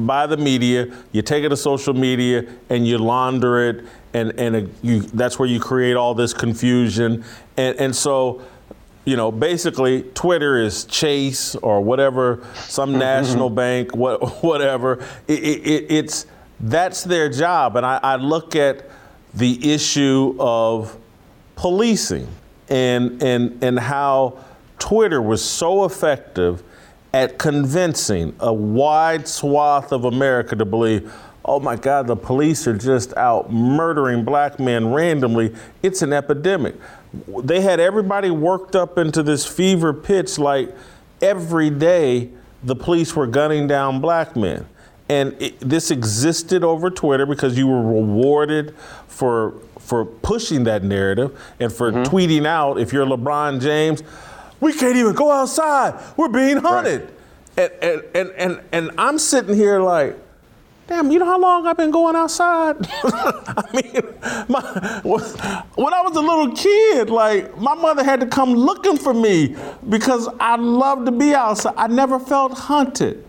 by the media. You take it to social media and you launder it, and and you, that's where you create all this confusion. And and so, you know, basically, Twitter is Chase or whatever, some mm-hmm. national bank, <laughs> what whatever. It, it, it's that's their job, and I, I look at the issue of policing and and and how Twitter was so effective at convincing a wide swath of America to believe, oh my God, the police are just out murdering black men randomly. It's an epidemic. They had everybody worked up into this fever pitch like every day the police were gunning down black men. And it, this existed over Twitter because you were rewarded for for pushing that narrative and for mm-hmm. tweeting out if you're LeBron James, we can't even go outside. We're being hunted. Right. And, and, and, and, and I'm sitting here like, damn, you know how long I've been going outside? <laughs> I mean, my, when I was a little kid, like my mother had to come looking for me because I loved to be outside. I never felt hunted.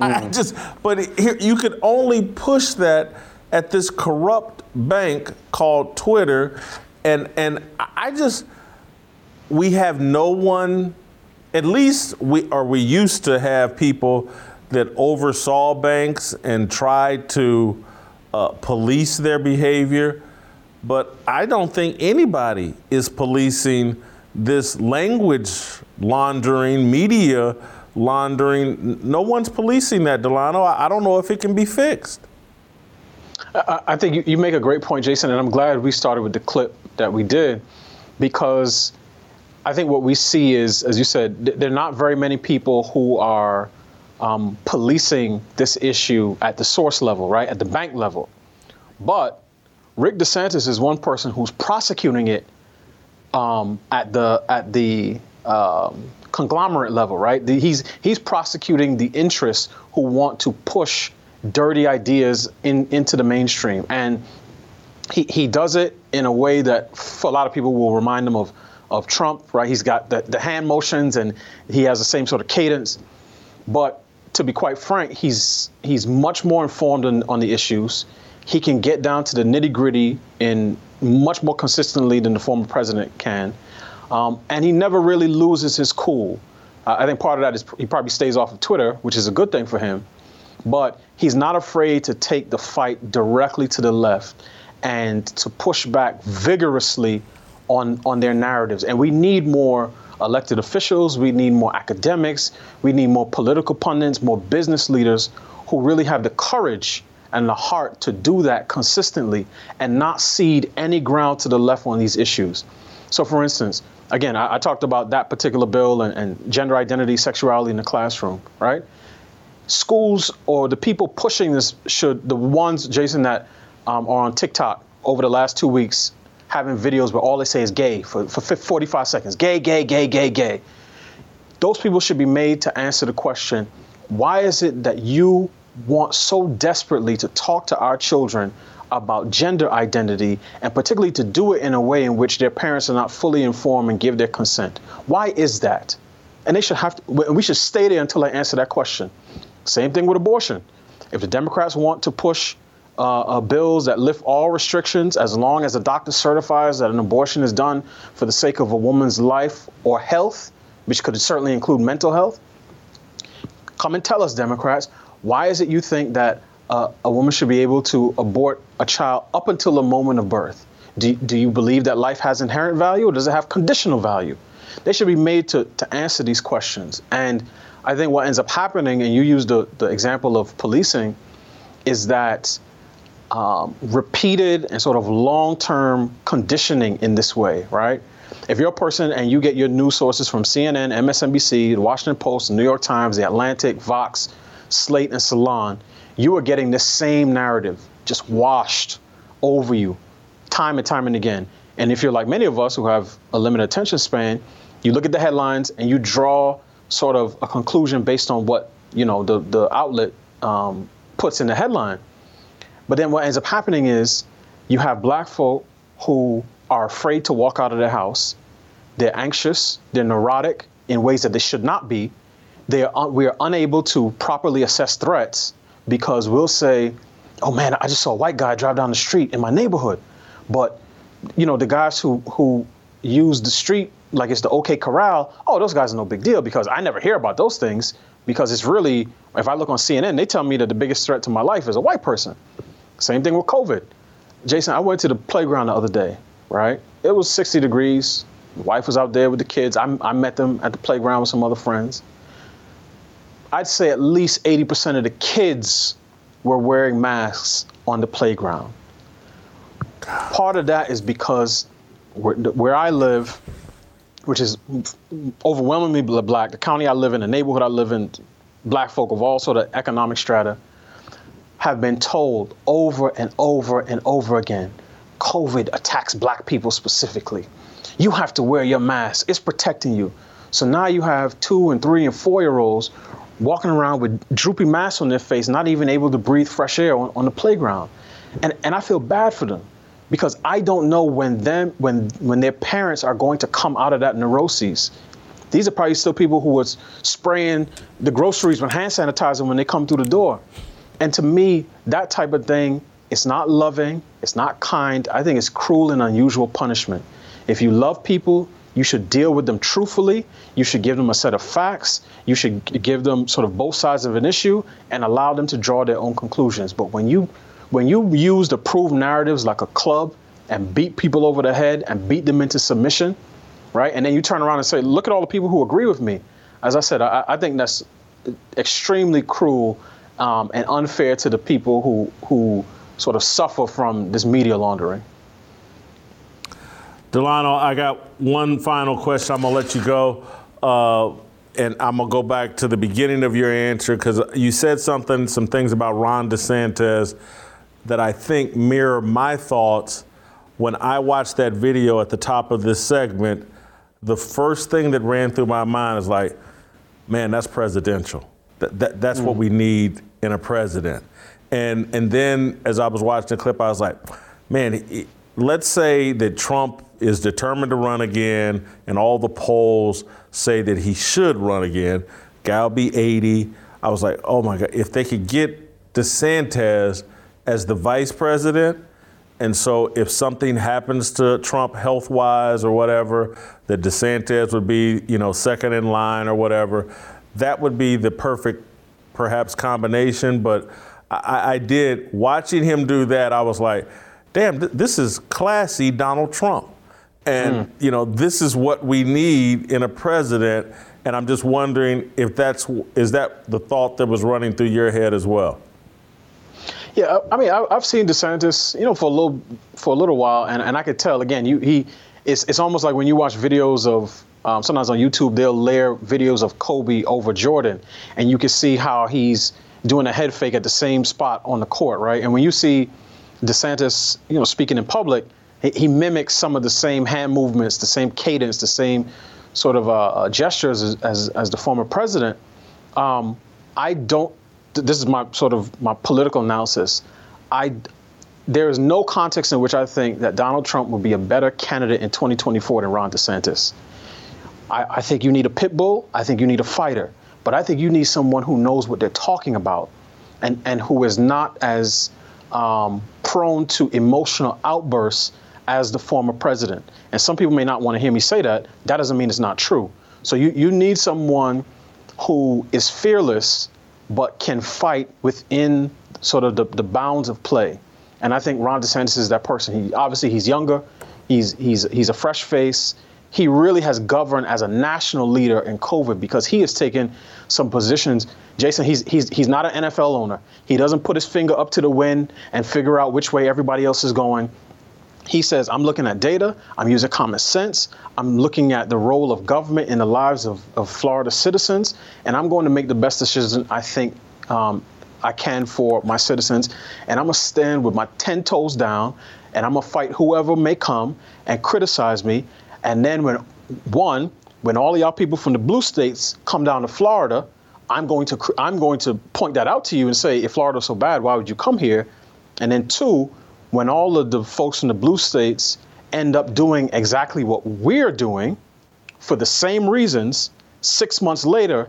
Mm. I just, but here, you could only push that at this corrupt bank called Twitter, and and I just, we have no one, at least we or we used to have people that oversaw banks and tried to uh, police their behavior, but I don't think anybody is policing this language laundering, media laundering. No one's policing that, Delano. I, I don't know if it can be fixed. I, I think you, you make a great point, Jason, and I'm glad we started with the clip that we did because I think what we see is, as you said, th- there are not very many people who are um, policing this issue at the source level, right, at the bank level. But Rick DeSantis is one person who's prosecuting it um, at the at the um, conglomerate level, right? The, he's he's prosecuting the interests who want to push dirty ideas in, into the mainstream, and he he does it in a way that for a lot of people will remind them of of Trump, right? He's got the, the hand motions and he has the same sort of cadence, but to be quite frank, he's he's much more informed on, on the issues. He can get down to the nitty gritty in much more consistently than the former president can, um, and he never really loses his cool. Uh, I think part of that is he probably stays off of Twitter, which is a good thing for him, but he's not afraid to take the fight directly to the left and to push back vigorously on on their narratives. And we need more elected officials, we need more academics, we need more political pundits, more business leaders who really have the courage and the heart to do that consistently and not cede any ground to the left on these issues. So, for instance, again, I, I talked about that particular bill and, and, gender identity, sexuality in the classroom, right? Schools or the people pushing this should, the ones, Jason, that um, are on TikTok over the last two weeks having videos where all they say is gay for, for 45 seconds gay, gay, gay, gay, gay. Those people should be made to answer the question why is it that you want so desperately to talk to our children about gender identity and particularly to do it in a way in which their parents are not fully informed and give their consent? Why is that? And they should have to, we should stay there until they answer that question. Same thing with abortion. If the Democrats want to push uh, uh, bills that lift all restrictions as long as a doctor certifies that an abortion is done for the sake of a woman's life or health, which could certainly include mental health. Come and tell us, Democrats, why is it you think that uh, a woman should be able to abort a child up until the moment of birth? Do, do you believe that life has inherent value or does it have conditional value? They should be made to, to answer these questions. And I think what ends up happening, and you used the, the example of policing, is that um, repeated and sort of long term conditioning in this way, right? If you're a person and you get your news sources from CNN, MSNBC, the Washington Post, the New York Times, the Atlantic, Vox, Slate, and Salon, you are getting the same narrative just washed over you time and time and again. And if you're like many of us who have a limited attention span, you look at the headlines and you draw sort of a conclusion based on what you know the the outlet um, puts in the headline. But then what ends up happening is you have black folk who are afraid to walk out of their house. They're anxious, they're neurotic in ways that they should not be. They are, we are unable to properly assess threats because we'll say, "Oh man, I just saw a white guy drive down the street in my neighborhood," but you know the guys who who use the street like it's the OK Corral. Oh, those guys are no big deal because I never hear about those things because it's really if I look on CNN, they tell me that the biggest threat to my life is a white person. Same thing with COVID. Jason, I went to the playground the other day, right? It was 60 degrees. My wife was out there with the kids. I, I met them at the playground with some other friends. I'd say at least 80% of the kids were wearing masks on the playground. Part of that is because where, where I live, which is overwhelmingly black, the county I live in, the neighborhood I live in, black folk of all sort of economic strata, have been told over and over and over again COVID attacks black people specifically. You have to wear your mask, it's protecting you. So now you have two and three and four year olds walking around with droopy masks on their face, not even able to breathe fresh air on, on the playground. And, and I feel bad for them because I don't know when them when when their parents are going to come out of that neuroses. These are probably still people who was spraying the groceries with hand sanitizer when they come through the door. And to me, that type of thing, it's not loving, it's not kind. I think it's cruel and unusual punishment. If you love people, you should deal with them truthfully. You should give them a set of facts. You should give them sort of both sides of an issue and allow them to draw their own conclusions. But when you when you use the proved narratives like a club and beat people over the head and beat them into submission, right? And then you turn around and say, look at all the people who agree with me. As I said, I, I think that's extremely cruel um, and unfair to the people who who sort of suffer from this media laundering. Delano, I got one final question. I'm gonna let you go, uh, and I'm gonna go back to the beginning of your answer because you said something, some things about Ron DeSantis that I think mirror my thoughts when I watched that video at the top of this segment. The first thing that ran through my mind is like, man, that's presidential. That, that, that's mm. what we need in a president. And, and then as I was watching the clip, I was like, man, let's say that Trump is determined to run again and all the polls say that he should run again. Guy will be 80. I was like, oh my God, if they could get DeSantis as the vice president, and so if something happens to Trump health wise or whatever, that DeSantis would be, you know, second in line or whatever that would be the perfect, perhaps, combination. But I, I did, watching him do that, I was like, damn, th- this is classy Donald Trump. And, mm. you know, this is what we need in a president. And I'm just wondering if that's, is that the thought that was running through your head as well? Yeah, I mean, I've seen DeSantis, you know, for a little for a little while, and, and I could tell again, you he, it's it's almost like when you watch videos of um, sometimes on YouTube, they'll layer videos of Kobe over Jordan, and you can see how he's doing a head fake at the same spot on the court, right? And when you see DeSantis, you know, speaking in public, he, he mimics some of the same hand movements, the same cadence, the same sort of uh, uh gestures as, as, as, the former president. Um, I don't. This is my sort of my political analysis. I there is no context in which I think that Donald Trump would be a better candidate in 2024 than Ron DeSantis. I, I think you need a pit bull. I think you need a fighter. But I think you need someone who knows what they're talking about and, and who is not as um, prone to emotional outbursts as the former president. And some people may not want to hear me say that. That doesn't mean it's not true. So you, you need someone who is fearless but can fight within sort of the, the bounds of play. And I think Ron DeSantis is that person. He obviously he's younger, he's he's he's a fresh face, he really has governed as a national leader in COVID because he has taken some positions. Jason, he's he's he's not an NFL owner. He doesn't put his finger up to the wind and figure out which way everybody else is going. He says, I'm looking at data, I'm using common sense, I'm looking at the role of government in the lives of, of Florida citizens, and I'm going to make the best decision I think um, I can for my citizens. And I'm going to stand with my 10 toes down, and I'm going to fight whoever may come and criticize me and then when one, when all of y'all people from the blue states come down to Florida, I'm going to I'm going to point that out to you and say, if Florida's so bad, why would you come here? And then two, when all of the folks in the blue states end up doing exactly what we're doing for the same reasons, six months later,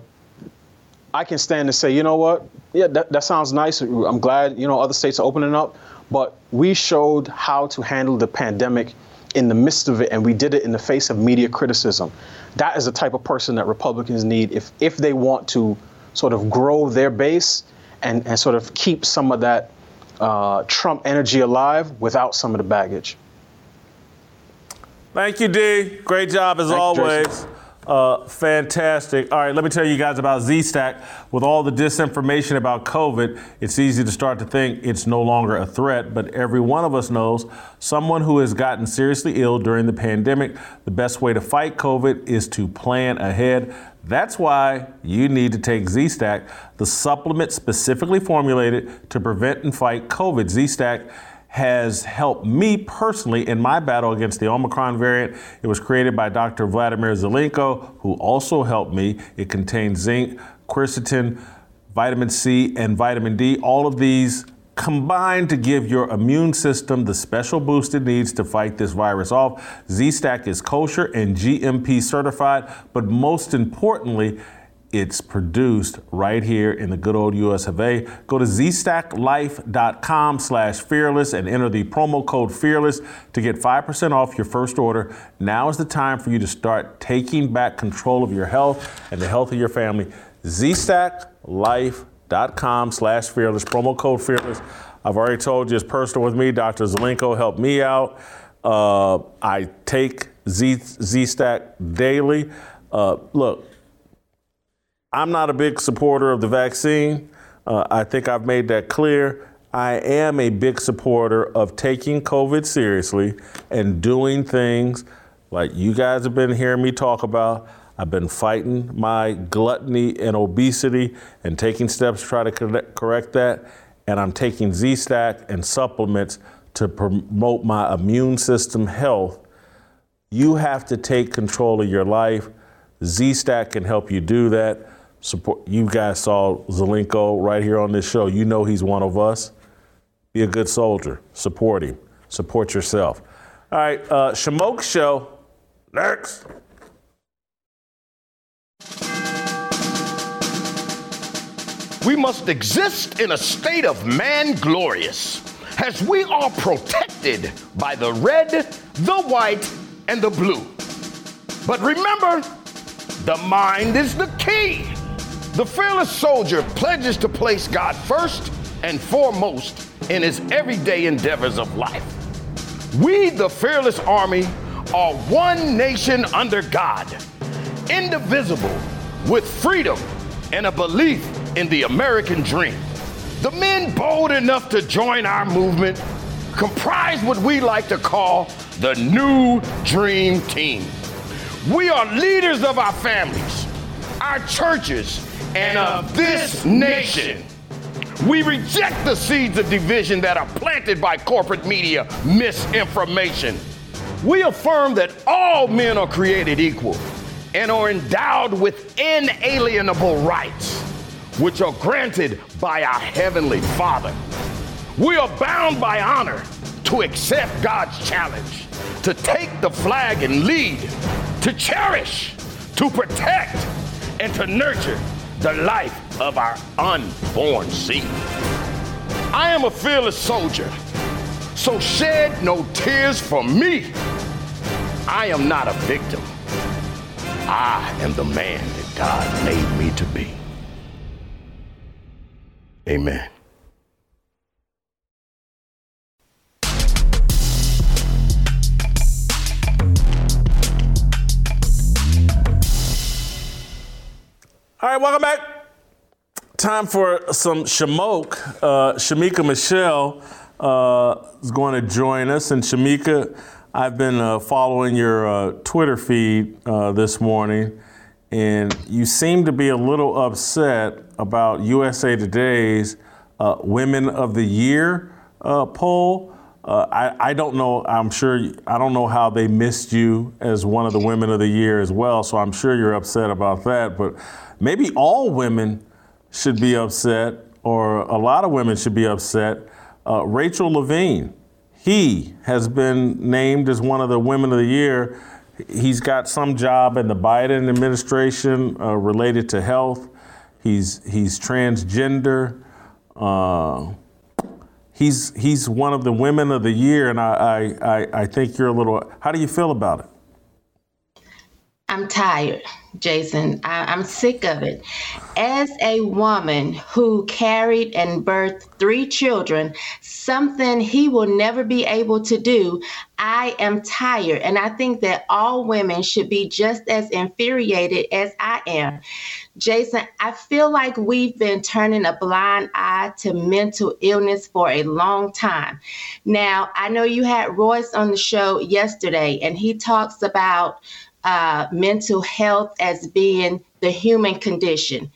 I can stand and say, you know what? Yeah, that, that sounds nice. I'm glad, you know, other states are opening up. But we showed how to handle the pandemic in the midst of it, and we did it in the face of media criticism. That is the type of person that Republicans need if, if they want to sort of grow their base and, and sort of keep some of that uh, Trump energy alive without some of the baggage. Thank you, D. Great job as Thank always. Uh, fantastic. All right, let me tell you guys about Z-Stack. With all the disinformation about COVID, it's easy to start to think it's no longer a threat, but every one of us knows someone who has gotten seriously ill during the pandemic. The best way to fight COVID is to plan ahead. That's why you need to take Z-Stack, the supplement specifically formulated to prevent and fight COVID. Z-Stack has helped me personally in my battle against the Omicron variant. It was created by Dr. Vladimir Zelenko, who also helped me. It contains zinc, quercetin, vitamin C, and vitamin D. All of these combined to give your immune system the special boost it needs to fight this virus off. Z-Stack is kosher and GMP certified, but most importantly, it's produced right here in the good old US of A. Go to zstacklife.com slash fearless and enter the promo code fearless to get 5% off your first order. Now is the time for you to start taking back control of your health and the health of your family. zstacklife.com slash fearless, promo code fearless. I've already told you it's personal with me. Dr. Zelenko helped me out. Uh, I take Z, Z-Stack daily. Uh, look, I'm not a big supporter of the vaccine. Uh, I think I've made that clear. I am a big supporter of taking COVID seriously and doing things like you guys have been hearing me talk about. I've been fighting my gluttony and obesity and taking steps to try to correct that. And I'm taking Z Stack and supplements to promote my immune system health. You have to take control of your life. Z Stack can help you do that support. You guys saw Zelenko right here on this show. You know he's one of us. Be a good soldier. Support him. Support yourself. All right, uh, Shamoke Show. Next. We must exist in a state of man glorious, as we are protected by the red, the white, and the blue. But remember, the mind is the key. The fearless soldier pledges to place God first and foremost in his everyday endeavors of life. We, the fearless army, are one nation under God, indivisible, with freedom and a belief in the American dream. The men bold enough to join our movement comprise what we like to call the New Dream Team. We are leaders of our families, our churches, and of this nation. We reject the seeds of division that are planted by corporate media misinformation. We affirm that all men are created equal and are endowed with inalienable rights, which are granted by our Heavenly Father. We are bound by honor to accept God's challenge, to take the flag and lead, to cherish, to protect, and to nurture the life of our unborn seed. I am a fearless soldier, so shed no tears for me. I am not a victim. I am the man that God made me to be. Amen. All right, welcome back. Time for some Shamoke. Uh, Shemeka Michelle uh, is going to join us. And Shemeka, I've been uh, following your uh, Twitter feed uh, this morning, and you seem to be a little upset about USA Today's uh, Women of the Year poll. Uh, I, I, don't know. I'm sure. I don't know how they missed you as one of the women of the year as well. So I'm sure you're upset about that. But maybe all women should be upset, or a lot of women should be upset. Uh, Rachel Levine, he has been named as one of the women of the year. He's got some job in the Biden administration uh, related to health. He's he's transgender. Uh, he's he's one of the women of the year, and I, I I think you're a little. How do you feel about it? I'm tired, Jason. I, am sick of it. As a woman who carried and birthed three children, something he will never be able to do, I am tired. And I think that all women should be just as infuriated as I am. Jason, I feel like we've been turning a blind eye to mental illness for a long time. Now, I know you had Royce on the show yesterday, and he talks about uh, mental health as being the human condition.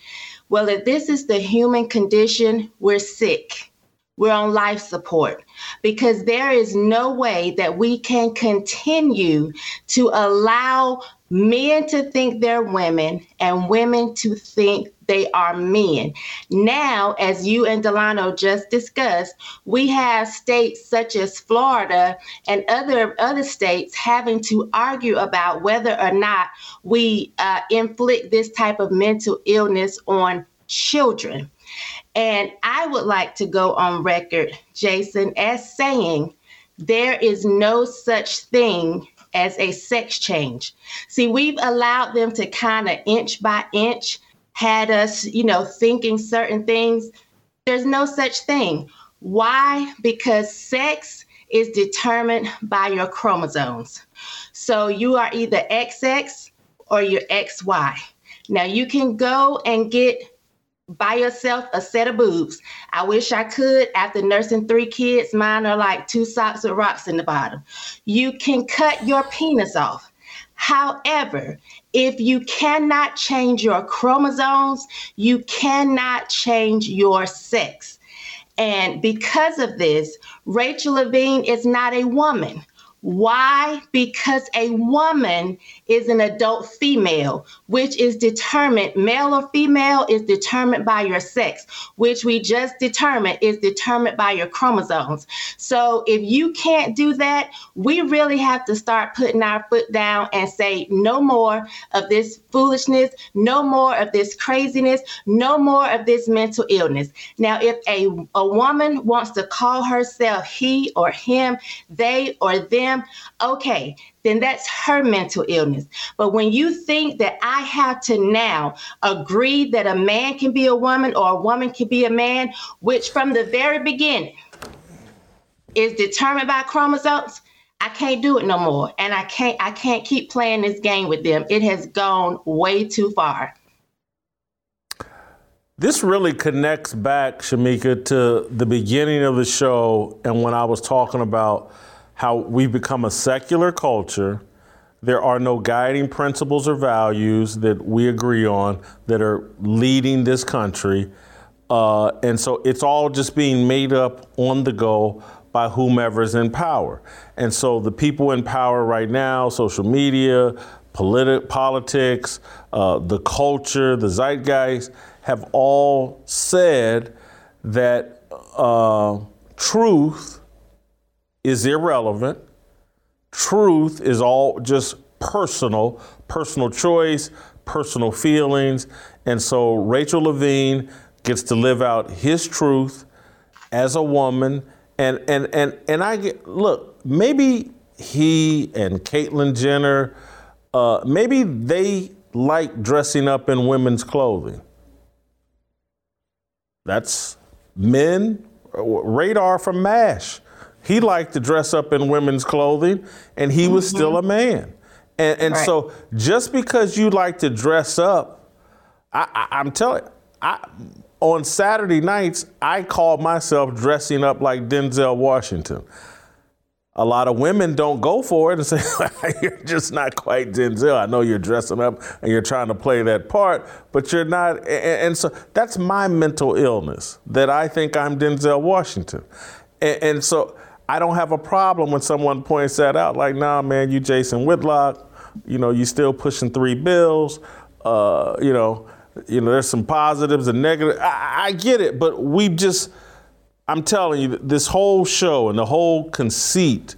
Well, if this is the human condition, we're sick. We're on life support because there is no way that we can continue to allow men to think they're women and women to think they are men. Now, as you and Delano just discussed, we have states such as Florida and other other states having to argue about whether or not we uh, inflict this type of mental illness on children. And I would like to go on record, Jason, as saying there is no such thing as a sex change. See, we've allowed them to kind of inch by inch had us, you know, thinking certain things. There's no such thing. Why? Because sex is determined by your chromosomes. So you are either XX or you're XY. Now you can go and get buy yourself a set of boobs. I wish I could. After nursing three kids, mine are like two socks with rocks in the bottom. You can cut your penis off. However, if you cannot change your chromosomes, you cannot change your sex. And because of this, Rachel Levine is not a woman. Why? Because a woman is an adult female, which is determined, male or female, is determined by your sex, which we just determined is determined by your chromosomes. So if you can't do that, we really have to start putting our foot down and say, no more of this foolishness, no more of this craziness, no more of this mental illness. Now, if a, a woman wants to call herself he or him, they or them, them, okay, then that's her mental illness. But when you think that I have to now agree that a man can be a woman or a woman can be a man, which from the very beginning is determined by chromosomes, I can't do it no more. And I can't I can't keep playing this game with them. It has gone way too far. This really connects back, Shemeka, to the beginning of the show and when I was talking about how we've become a secular culture. There are no guiding principles or values that we agree on that are leading this country. Uh, and so it's all just being made up on the go by whomever's in power. And so the people in power right now, social media, politi- politics, uh, the culture, the zeitgeist, have all said that uh, truth is irrelevant. Truth is all just personal, personal choice, personal feelings. And so Rachel Levine gets to live out his truth as a woman. And and and and I get look, maybe he and Caitlyn Jenner, uh, maybe they like dressing up in women's clothing. That's men. Radar from MASH. He liked to dress up in women's clothing, and he was mm-hmm. still a man. And, and right. so, just because you like to dress up, I, am telling I, on Saturday nights, I call myself dressing up like Denzel Washington. A lot of women don't go for it and say, <laughs> You're just not quite Denzel. I know you're dressing up and you're trying to play that part, but you're not. And, and so that's my mental illness that I think I'm Denzel Washington. and, and so, I don't have a problem when someone points that out, like, nah, man, you Jason Whitlock, you know, you still pushing three bills, uh, you know, you know, there's some positives and negatives. I, I get it, but we just, I'm telling you, this whole show and the whole conceit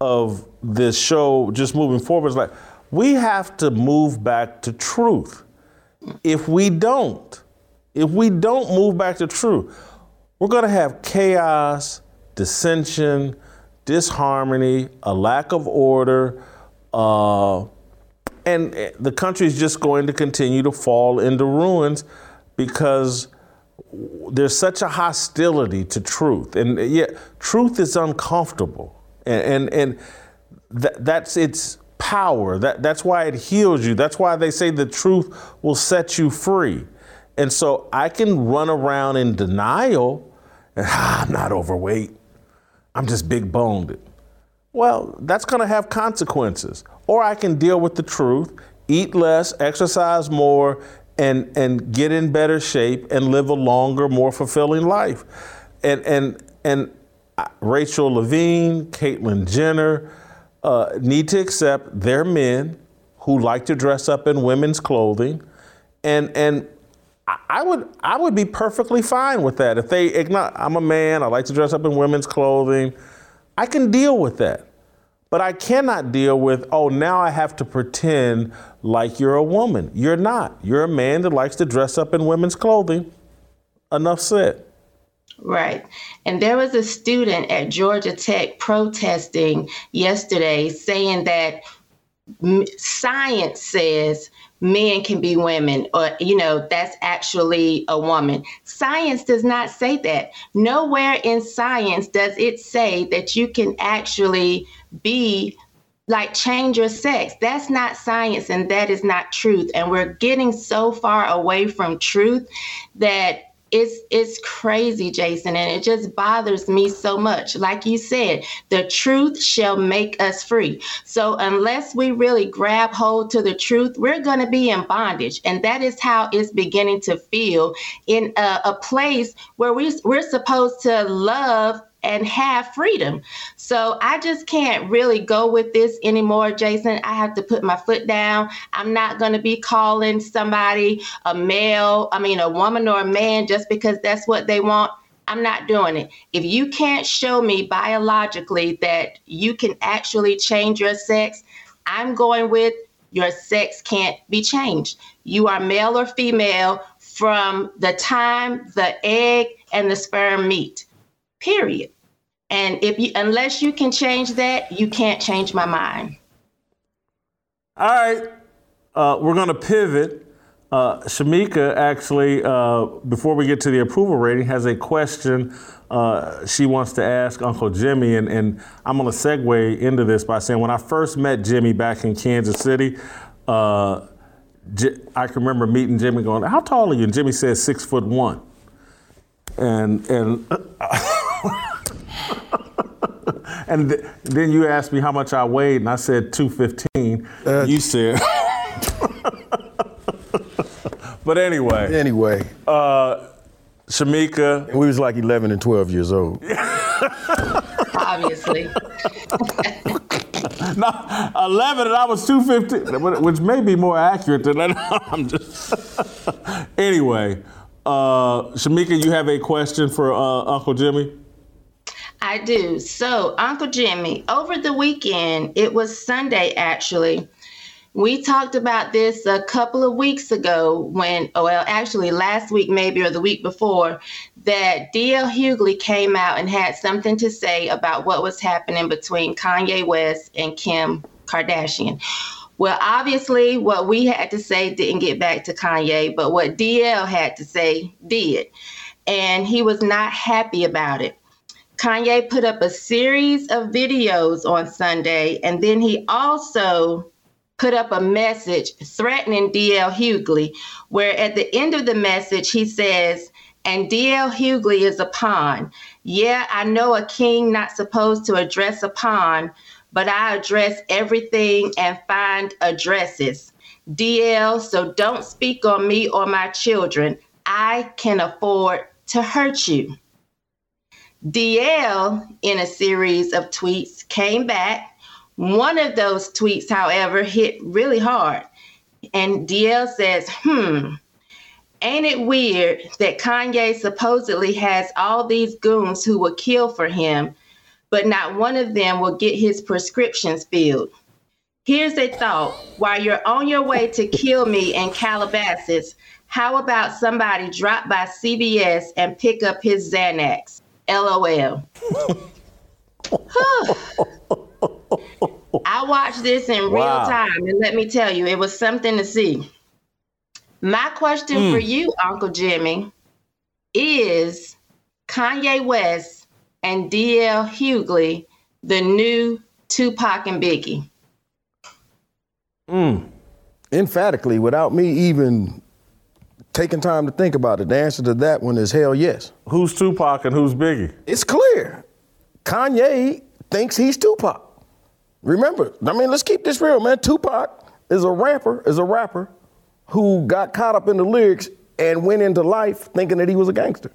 of this show just moving forward is like, we have to move back to truth. If we don't, if we don't move back to truth, we're going to have chaos, dissension, disharmony, a lack of order, uh, and the country is just going to continue to fall into ruins because there's such a hostility to truth, and yet truth is uncomfortable, and and, and th- that's its power. That that's why it heals you. That's why they say the truth will set you free. And so I can run around in denial. <laughs> And, ah, I'm not overweight. I'm just big boned. Well, that's going to have consequences. Or I can deal with the truth, eat less, exercise more, and and get in better shape and live a longer, more fulfilling life. And and and Rachel Levine, Caitlyn Jenner uh, need to accept they're men who like to dress up in women's clothing, and and I would I would be perfectly fine with that if they ignore. I'm a man. I like to dress up in women's clothing. I can deal with that. But I cannot deal with, oh, now I have to pretend like you're a woman. You're not. You're a man that likes to dress up in women's clothing. Enough said. Right. And there was a student at Georgia Tech protesting yesterday saying that science says men can be women or you know that's actually a woman. Science does not say that. Nowhere in science does it say that you can actually be like change your sex. That's not science and that is not truth. And we're getting so far away from truth that it's it's crazy, Jason, and it just bothers me so much. Like you said, the truth shall make us free. So unless we really grab hold to the truth, we're going to be in bondage, and that is how it's beginning to feel in a, a place where we we're supposed to love and have freedom. So I just can't really go with this anymore, Jason. I have to put my foot down. I'm not going to be calling somebody a male, I mean, a woman or a man just because that's what they want. I'm not doing it. If you can't show me biologically that you can actually change your sex, I'm going with your sex can't be changed. You are male or female from the time the egg and the sperm meet. Period. And if you, unless you can change that, you can't change my mind. All right, uh, we're going to pivot. Uh, Shemeka actually, uh, before we get to the approval rating, has a question uh, she wants to ask Uncle Jimmy, and, and I'm going to segue into this by saying when I first met Jimmy back in Kansas City, uh, J- I can remember meeting Jimmy going, "How tall are you?" And Jimmy said six foot one, and and. <laughs> <laughs> and th- then you asked me how much I weighed, and I said 215. Uh, you said. <laughs> but anyway. Anyway. Uh, Shemeka. We was like 11 and 12 years old. <laughs> Obviously. no, 11 and I was 215, which may be more accurate than that. I'm just. anyway, uh, Shemeka, you have a question for uh, Uncle Jimmy? I do. So, Uncle Jimmy, over the weekend, it was Sunday actually. We talked about this a couple of weeks ago when, oh, well, actually last week maybe or the week before, that DL Hughley came out and had something to say about what was happening between Kanye West and Kim Kardashian. Well, obviously, what we had to say didn't get back to Kanye, but what DL had to say did. And he was not happy about it. Kanye put up a series of videos on Sunday, and then he also put up a message threatening DL Hughley, where at the end of the message he says, and DL Hughley is a pawn. Yeah, I know a king not supposed to address a pawn, but I address everything and find addresses. DL, so don't speak on me or my children. I can afford to hurt you. DL, in a series of tweets, came back. One of those tweets, however, hit really hard. And DL says, hmm, ain't it weird that Kanye supposedly has all these goons who will kill for him, but not one of them will get his prescriptions filled? Here's a thought while you're on your way to kill me in Calabasas, How about somebody drop by CVS and pick up his Xanax? LOL. I watched this in real time, and let me tell you, it was something to see. My question Hmm. for you, Uncle Jimmy, is Kanye West and DL Hughley the new Tupac and Biggie? Emphatically, without me even taking time to think about it, the answer to that one is hell yes. Who's Tupac and who's Biggie? It's clear. Kanye thinks he's Tupac. Remember, I mean, let's keep this real, man. Tupac is a rapper, is a rapper who got caught up in the lyrics and went into life thinking that he was a gangster.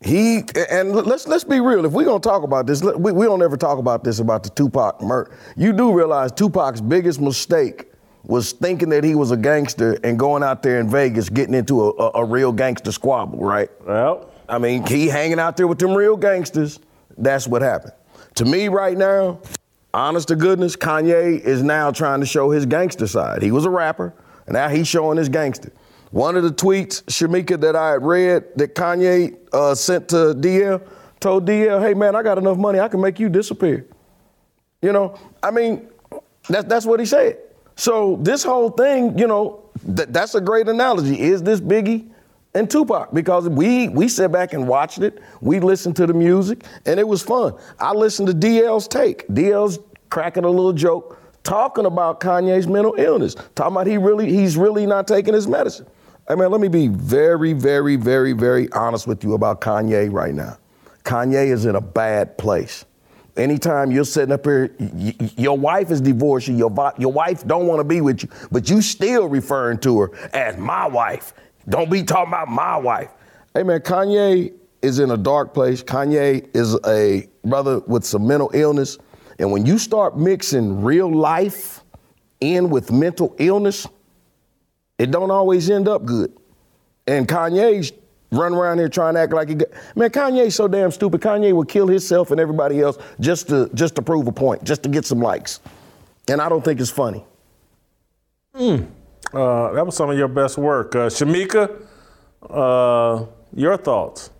He and let's let's be real. If we're gonna talk about this, we, we don't ever talk about this about the Tupac murder. You do realize Tupac's biggest mistake was thinking that he was a gangster and going out there in Vegas getting into a, a, a real gangster squabble, right? Well, I mean, he hanging out there with them real gangsters. That's what happened. To me, right now, honest to goodness, Kanye is now trying to show his gangster side. He was a rapper, and now he's showing his gangster. One of the tweets, Shemeka, that I had read that Kanye uh, sent to DL, told DL, hey man, I got enough money, I can make you disappear. You know, I mean, that's that's what he said. So this whole thing, you know, th- that's a great analogy. Is this Biggie and Tupac? Because we we sat back and watched it. We listened to the music, and it was fun. I listened to DL's take. DL's cracking a little joke, talking about Kanye's mental illness, talking about he really he's really not taking his medicine. I mean, let me be very, very, very, very honest with you about Kanye right now. Kanye is in a bad place. Anytime you're sitting up here, y- your wife is divorced you, your, your wife don't want to be with you, but you still referring to her as my wife. Don't be talking about my wife. Hey man, Kanye is in a dark place. Kanye is a brother with some mental illness. And when you start mixing real life in with mental illness, it don't always end up good. And Kanye's running around here trying to act like he got, man, Kanye's so damn stupid. Kanye would kill himself and everybody else just to just to prove a point, just to get some likes. And I don't think it's funny. uh, that was some of your best work. Uh, Shemeka, uh, your thoughts?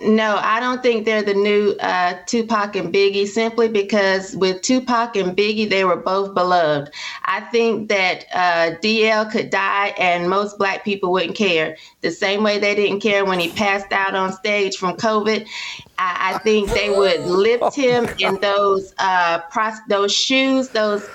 No, I don't think they're the new uh, Tupac and Biggie simply because with Tupac and Biggie, they were both beloved. I think that uh, DL could die and most black people wouldn't care. The same way they didn't care when he passed out on stage from COVID. I, I think they would lift <laughs> him in those uh, pros- those shoes, those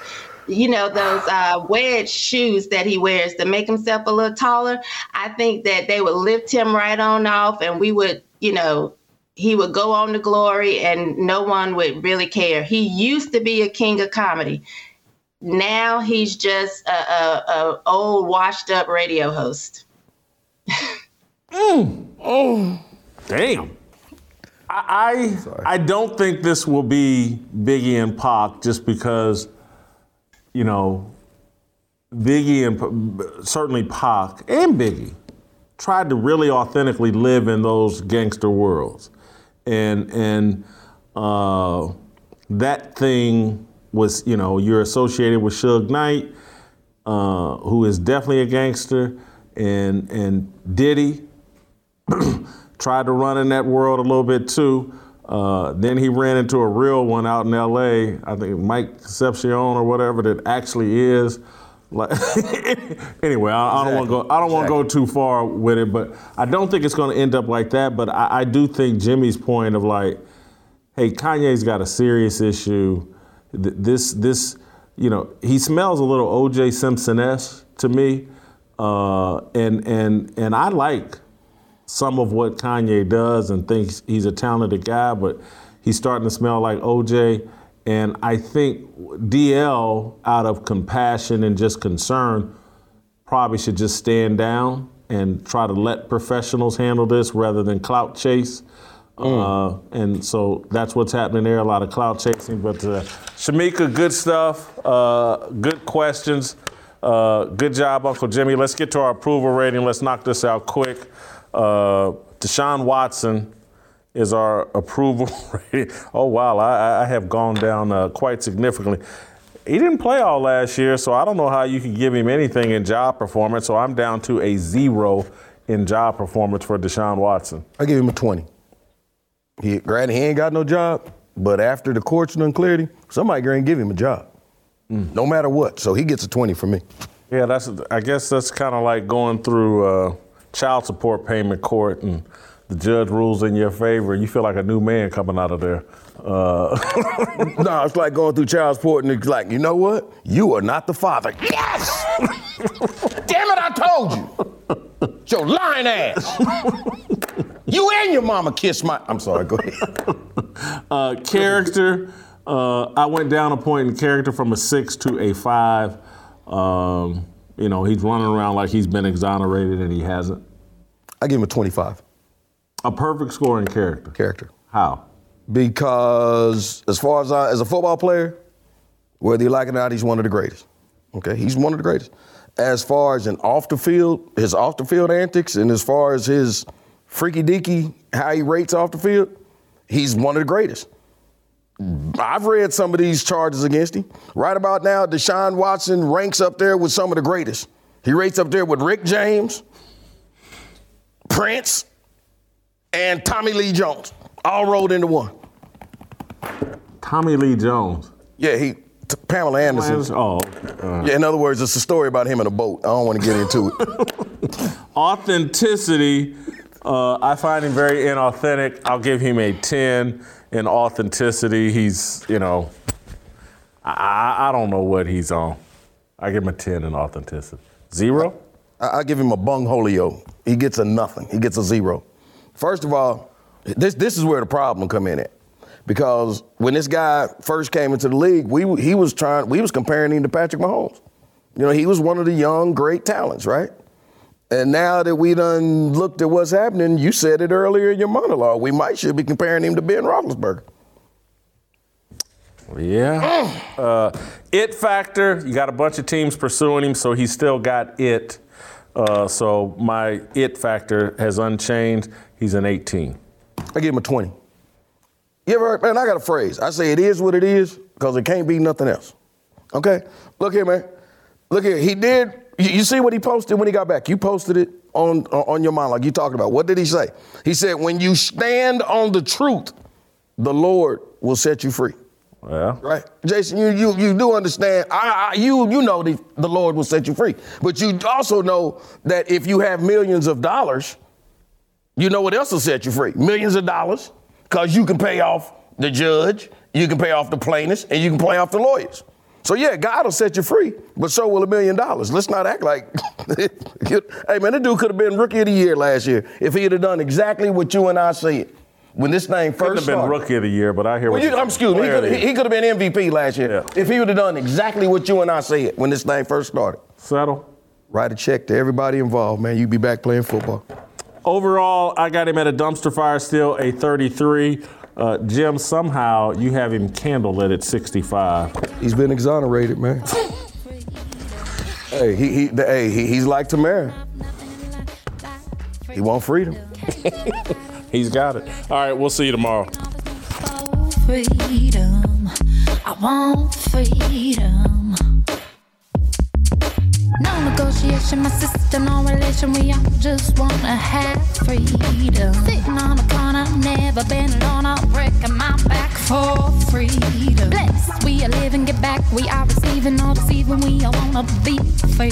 you know those uh, wedge shoes that he wears to make himself a little taller. I think that they would lift him right on off, and we would, you know, he would go on to glory, and no one would really care. He used to be a king of comedy. Now he's just a, a, a old washed up radio host. Mm. Oh, damn. I I, I don't think this will be Biggie and Pac just because, you know, Biggie and certainly Pac and Biggie tried to really authentically live in those gangster worlds, and and uh, that thing was you know you're associated with Suge Knight, uh, who is definitely a gangster, and and Diddy <clears throat> tried to run in that world a little bit too. Uh, then he ran into a real one out in L.A. I think Mike Concepcion or whatever that actually is. Like <laughs> anyway, I, I don't want to go. I don't want to go too far with it, but I don't think it's going to end up like that. But I, I do think Jimmy's point of like, hey, Kanye's got a serious issue. Th- This this you know he smells a little O.J. Simpson esque to me, uh, and and and I like some of what Kanye does and thinks he's a talented guy, but he's starting to smell like OJ. And I think DL, out of compassion and just concern, probably should just stand down and try to let professionals handle this rather than clout chase. Uh, and so that's what's happening there. A lot of clout chasing. But uh, Shemeka, good stuff. Uh, good questions. Uh, good job, Uncle Jimmy. Let's get to our approval rating. Let's knock this out quick. Uh, Deshaun Watson is our approval <laughs> rating. Oh, wow. I, I have gone down uh, quite significantly. he didn't play all last year, so I don't know how you can give him anything in job performance. So I'm down to a zero in job performance for Deshaun Watson. I give him a 20. He, granted, he ain't got no job, but after the courts done cleared him, somebody going to give him a job, no matter what. So he gets a 20 from me. Yeah, that's. I guess that's kind of like going through uh, child support payment court, and the judge rules in your favor, and you feel like a new man coming out of there. Uh, <laughs> no, it's like going through child support, and it's like, you know what? You are not the father. Yes! Damn it, I told you. It's your lying ass. you and your mama kiss my. I'm sorry, go ahead. uh, character. Uh, I went down a point in character from a six to a five. Um, you know, he's running around like he's been exonerated and he hasn't. I give him a 25. A perfect scoring character. Character. How? Because as far as I, as a football player, whether you like it or not, he's one of the greatest. Okay, he's one of the greatest. As far as an off the field, his off the field antics, and as far as his freaky deaky, how he rates off the field, he's one of the greatest. I've read some of these charges against him. Right about now, Deshaun Watson ranks up there with some of the greatest. He rates up there with Rick James, Prince, and Tommy Lee Jones, all rolled into one. Tommy Lee Jones. Yeah, he t- Pamela Anderson. Oh. Yeah, in other words, it's a story about him in a boat. I don't want to get into it. <laughs> Authenticity. Uh, I find him very inauthentic. I'll give him a 10 in authenticity. He's, you know, I, I don't know what he's on. I give him a 10 in authenticity. Zero? I, I give him a bungholio. He gets a nothing. He gets a zero. First of all, this this is where the problem come in at. Because when this guy first came into the league, we he was trying we was comparing him to Patrick Mahomes. You know, he was one of the young great talents, right? And now that we done looked at what's happening, you said it earlier in your monologue. We might should be comparing him to Ben Roethlisberger. Yeah. Uh, it factor, you got a bunch of teams pursuing him, so he's still got it. Uh, so my it factor has unchanged. He's an 18. I give him a 20. You ever heard, man, I got a phrase. I say it is what it is because it can't be nothing else. Okay? Look here, man. Look here. He did, you, you see what he posted when he got back? You posted it on, on your mind like You talking about. What did he say? He said, when you stand on the truth, the Lord will set you free. Yeah. Right, Jason, you you you do understand. I, I you you know the, the Lord will set you free, but you also know that if you have millions of dollars, you know what else will set you free? Millions of dollars, because you can pay off the judge, you can pay off the plaintiffs, and you can pay off the lawyers. So yeah, God will set you free, but so will a million dollars. Let's not act like, <laughs> hey man, that dude could have been rookie of the year last year if he had done exactly what you and I said when this thing first have been started. rookie of the year, but I hear Well, what you, you're I'm excuse me. He could, he, could have been MVP last year Yeah. if he would have done exactly what you and I said when this thing first started. Settle. Write a check to everybody involved, man. You'd be back playing football. Overall, I got him at a dumpster fire still, a 33. Uh, Jim, somehow you have him candlelit at 65. He's been exonerated, man. hey, he, he, the- hey, he, he's like Tamara. He want freedom. <laughs> He's got it. All right, we'll see you tomorrow. freedom. I want freedom. No negotiation, my sister, no relation. We all just wanna have freedom. Sitting on corner, never been alone. I'm breaking my back for freedom. We are living, get back. We are receiving, all deceiving. We all wanna be free.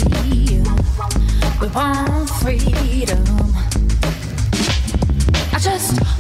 We want freedom